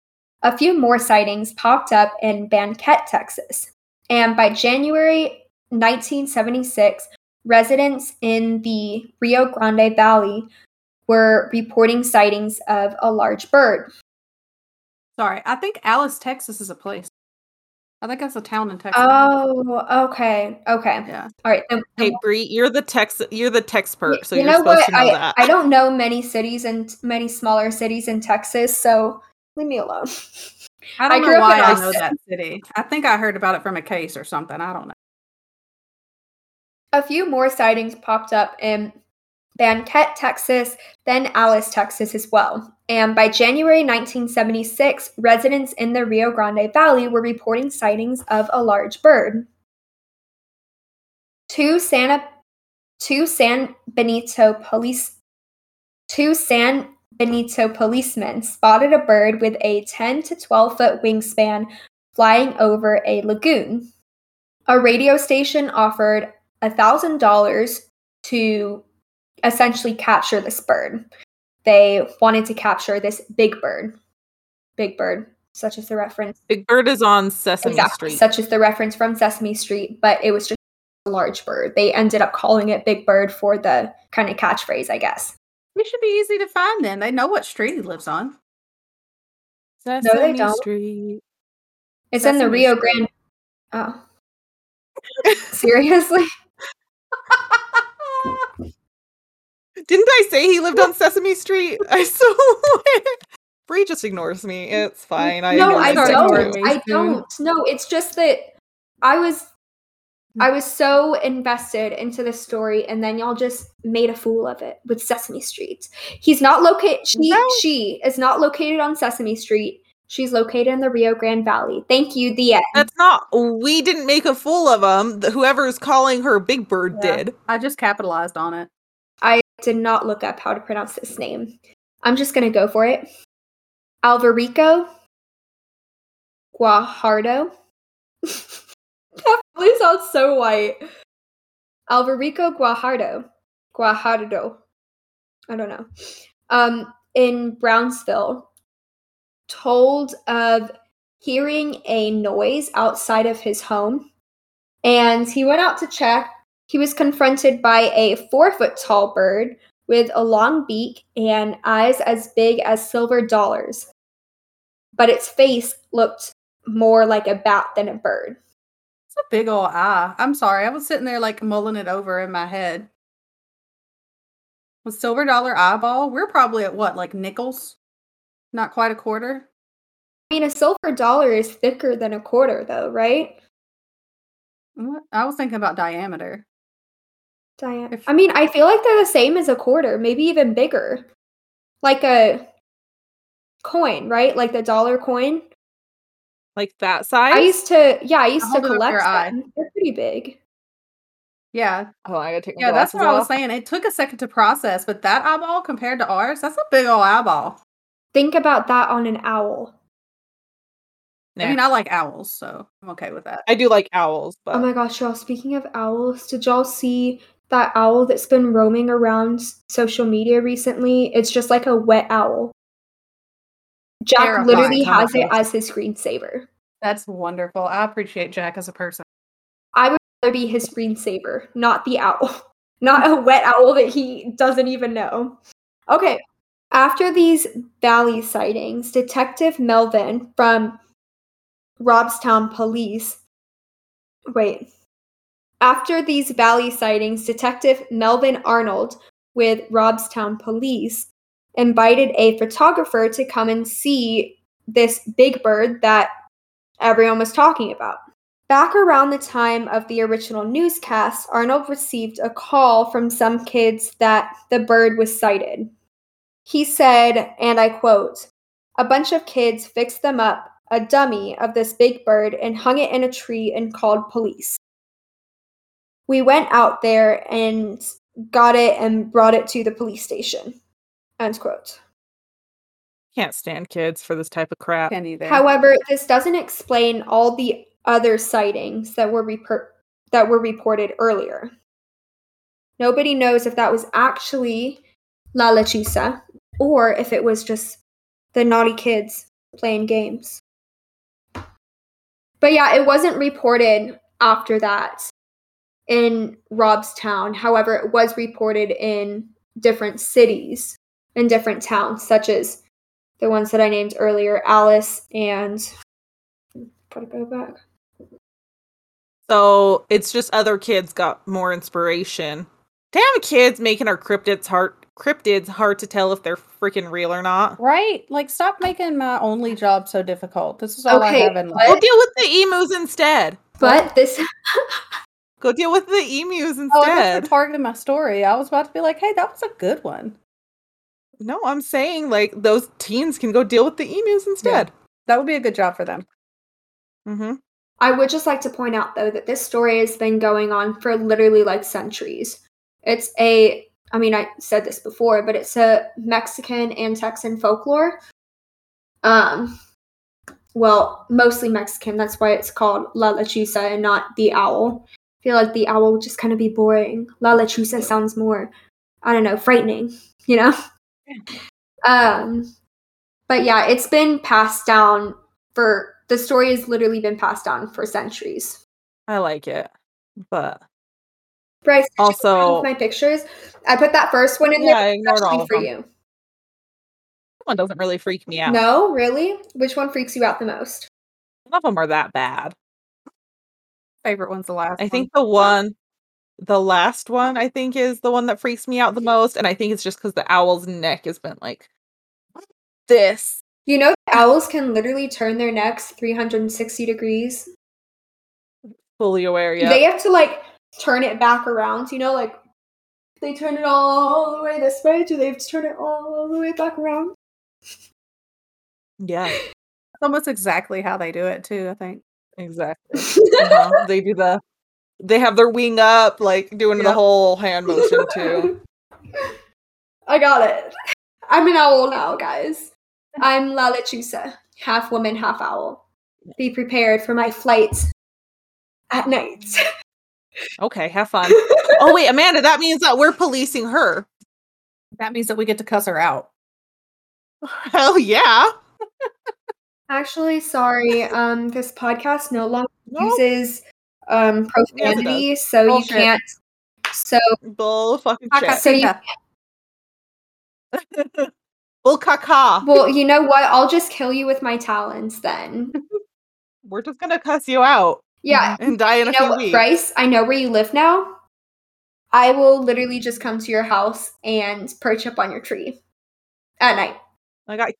A few more sightings popped up in Banquette, Texas, and by January 1976, residents in the Rio Grande Valley were reporting sightings of a large bird. Sorry, I think Alice, Texas is a place. I think that's a town in Texas. Oh, okay, okay. yeah. All right. Then, Hey Bree, you're the text you're the texpert, so you you're know supposed what? to know I that. I don't know many cities and many smaller cities in Texas, so leave me alone. I I don't grew know why I know that city. I think I heard about it from a case or something. I don't know. A few more sightings popped up in Banquette, Texas, then Alice, Texas as well. And by January 1976, residents in the Rio Grande Valley were reporting sightings of a large bird. Two Santa two San Benito police two San Benito policemen spotted a bird with a 10 to 12 foot wingspan flying over a lagoon. A radio station offered $1,000 to essentially capture this bird. They wanted to capture this big bird. Big bird, such as the reference. Big Bird is on Sesame Exactly, Street. such as the reference from Sesame Street, but it was just a large bird. They ended up calling it Big Bird for the kind of catchphrase, I guess. We should be easy to find then. They know what street he lives on. Sesame don't. Street. It's in the Rio Grande. Oh. Seriously? Didn't I say he lived on Sesame Street? I so Bree just ignores me. It's fine. I no, I don't. I don't. No, it's just that I was I was so invested into the story and then y'all just made a fool of it with Sesame Street. He's not located she No. she is not located on Sesame Street. She's located in the Rio Grande Valley. Thank you. The end. That's not. We didn't make a fool of him. The- Whoever's calling her Big Bird Yeah. did. I just capitalized on it. I did not look up how to pronounce this name. I'm just gonna go for it. Alverico Guajardo. that really sounds so white. Alverico Guajardo. Guajardo. I don't know. Um, in Brownsville, told of hearing a noise outside of his home, and he went out to check he was confronted by a four foot tall bird with a long beak and eyes as big as silver dollars. But its face looked more like a bat than a bird. It's a big old eye. I'm sorry. I was sitting there like mulling it over in my head. With silver dollar eyeball, we're probably at what, like nickels? Not quite a quarter. I mean, a silver dollar is thicker than a quarter, though, right? I was thinking about diameter. Diane. If- I mean, I feel like they're the same as a quarter, maybe even bigger. Like a coin, right? Like the dollar coin. Like that size. I used to, yeah, I used to hold it up to collect your eye. them. They're pretty big. Yeah, oh, I gotta take my yeah, that's glasses what I was saying. It took a second to process, but that eyeball compared to ours, that's a big old eyeball. Think about that on an owl. I mean, I like owls, so I'm okay with that. I do like owls, but Oh my gosh, y'all, speaking of owls, did y'all see that owl that's been roaming around social media recently? It's just like a wet owl. Jack Terrifying. literally has it as his screensaver. That's wonderful. I appreciate Jack as a person. I would rather be his screensaver, not the owl. Not a wet owl that he doesn't even know. Okay. After these valley sightings, Detective Melvin from Robstown Police. Wait. After these valley sightings, Detective Melvin Arnold with Robstown Police invited a photographer to come and see this big bird that everyone was talking about. Back around the time of the original newscast, Arnold received a call from some kids that the bird was sighted. He said, and I quote, a bunch of kids fixed them up a dummy of this big bird and hung it in a tree and called police. We went out there and got it and brought it to the police station. End quote. can't stand kids for this type of crap. Can either. However, this doesn't explain all the other sightings that were repor- that were reported earlier. Nobody knows if that was actually La Lechuza or if it was just the naughty kids playing games. But yeah, it wasn't reported after that in Robstown. However, it was reported in different cities and different towns, such as the ones that I named earlier, Alice and. Gotta go back. So it's just other kids got more inspiration. Damn kids making our cryptids hard cryptids hard to tell if they're freaking real or not. Right? Like, stop making my only job so difficult. This is all Okay, I have in what? life. Go deal with the emus instead. But this. Go deal with the emus Oh, I thought instead. were targeting my story. I was about to be like, hey, that was a good one. no, I'm saying like those teens can go deal with the emus instead. That would be a good job for them. Mm-hmm. I would just like to point out, though, that this story has been going on for literally like centuries. It's a, I mean, I said this before, but it's a Mexican and Texan folklore. Um, well, mostly Mexican. That's why it's called La Lechuza and not the owl. I feel like the owl would just kind of be boring. La Lechuza sounds more, I don't know, frightening, you know? Um, but yeah, it's been passed down for the story has literally been passed down for centuries. I like it, but Bryce, Also- my pictures. I put that first one in yeah, I there ignored especially all of for them. you. That one doesn't really freak me out. No, really? Which one freaks you out the most? None of them are that bad. Favorite one's the last I one. think the one, the last one, I think is the one that freaks me out the most, and I think it's just because the owl's neck has been like this. You know, owls can literally turn their necks 360 degrees. Fully aware, yeah. They have to like turn it back around. You know, like they turn it all the way this way. Do they have to turn it all the way back around? yeah, It's almost exactly how they do it, too, I think. exactly. Uh-huh. They do the. They have their wing up, like doing the whole hand motion too. I got it. I'm an owl now, guys. I'm La Lechuza, half woman, half owl. Be prepared for my flight at night. Okay, have fun. oh wait, Amanda, that means that we're policing her. That means that we get to cuss her out. Hell yeah. Actually, sorry. Um, this podcast no longer No, uses um Yes, it profanity, so Bullshit. you can't. So bull fucking Caca, So you- bull caca. well, you know what? I'll just kill you with my talons then. We're just gonna cuss you out Yeah. and die in You a know few weeks. Bryce? I know where you live now. I will literally just come to your house and perch up on your tree at night. I got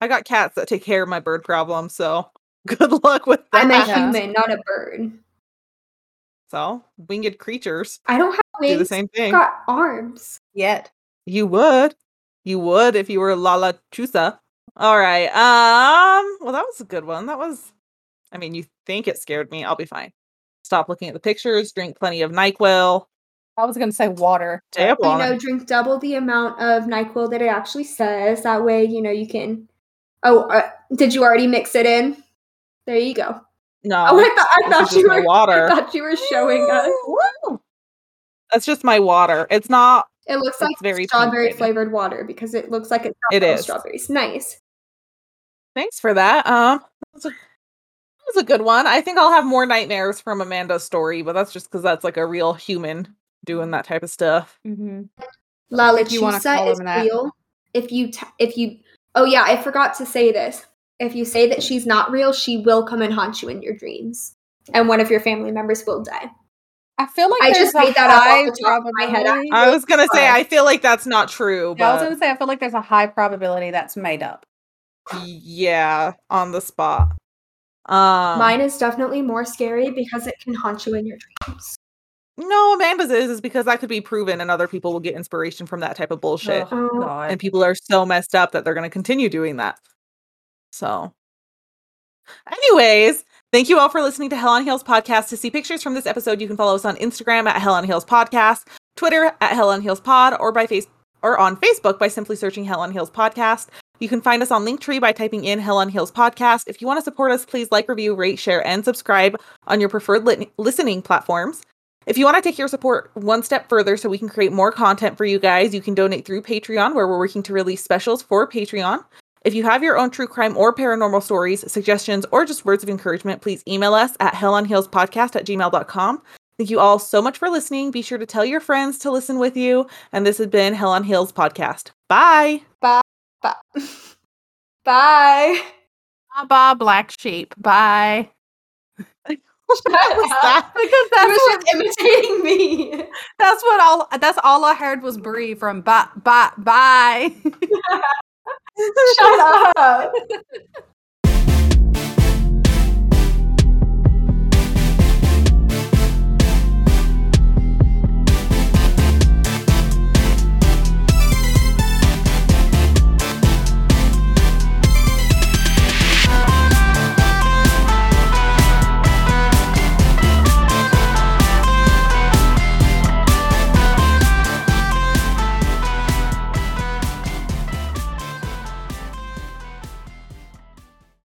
I got cats that take care of my bird problem, so good luck with that. I'm a human, not a bird. So winged creatures I don't have do the wings. same I've thing. got arms. Yet. You would. You would if you were Lala Chusa. All right. Um, well that was a good one. That was I mean, you think it scared me. I'll be fine. Stop looking at the pictures, drink plenty of NyQuil. I was going to say water. You know, drink double the amount of NyQuil that it actually says. That way, you know, you can. Oh, uh, did you already mix it in? There you go. No. Oh, I thought, I thought you were. water. I thought you were showing us. That's just my water. It's not It looks like very strawberry pink right flavored water because it looks like it's It is. strawberries. Nice. Thanks for that. Um, that was, a, that was a good one. I think I'll have more nightmares from Amanda's story, but that's just because that's like a real human doing that type of stuff. Mm-hmm. La If you wanna Lechuza call is that. real. If you t- if you oh yeah, I forgot to say this. If you say that she's not real, she will come and haunt you in your dreams, and one of your family members will die. I feel like I just made that up off the top of my head, I was gonna say I feel like that's not true, Yeah, I was going to say I feel like there's a high probability that's made up. yeah, on the spot. Um, Mine is definitely more scary because it can haunt you in your dreams. no, Amanda's is is because that could be proven, and other people will get inspiration from that type of bullshit. Oh. God. and people are so messed up that they're going to continue doing that. So, anyways, thank you all for listening to Hell on Heels podcast. To see pictures from this episode, you can follow us on Instagram at Hell on Heels podcast, Twitter at Hell on Heels pod, or by face or on Facebook by simply searching Hell on Heels podcast. You can find us on Linktree by typing in Hell on Heels podcast. If you want to support us, please like, review, rate, share, and subscribe on your preferred lit- listening platforms. If you want to take your support one step further so we can create more content for you guys, you can donate through Patreon, where we're working to release specials for Patreon. If you have your own true crime or paranormal stories, suggestions, or just words of encouragement, please email us at hellonheelspodcast at gmail.com. Thank you all so much for listening. Be sure to tell your friends to listen with you. And this has been Hell on Heels Podcast. Bye. Bye. Bye. Bye bye, black sheep. Bye. That? Because that's was what, imitating me. that's what all that's all I heard was Bree from bye bye bye. Shut up.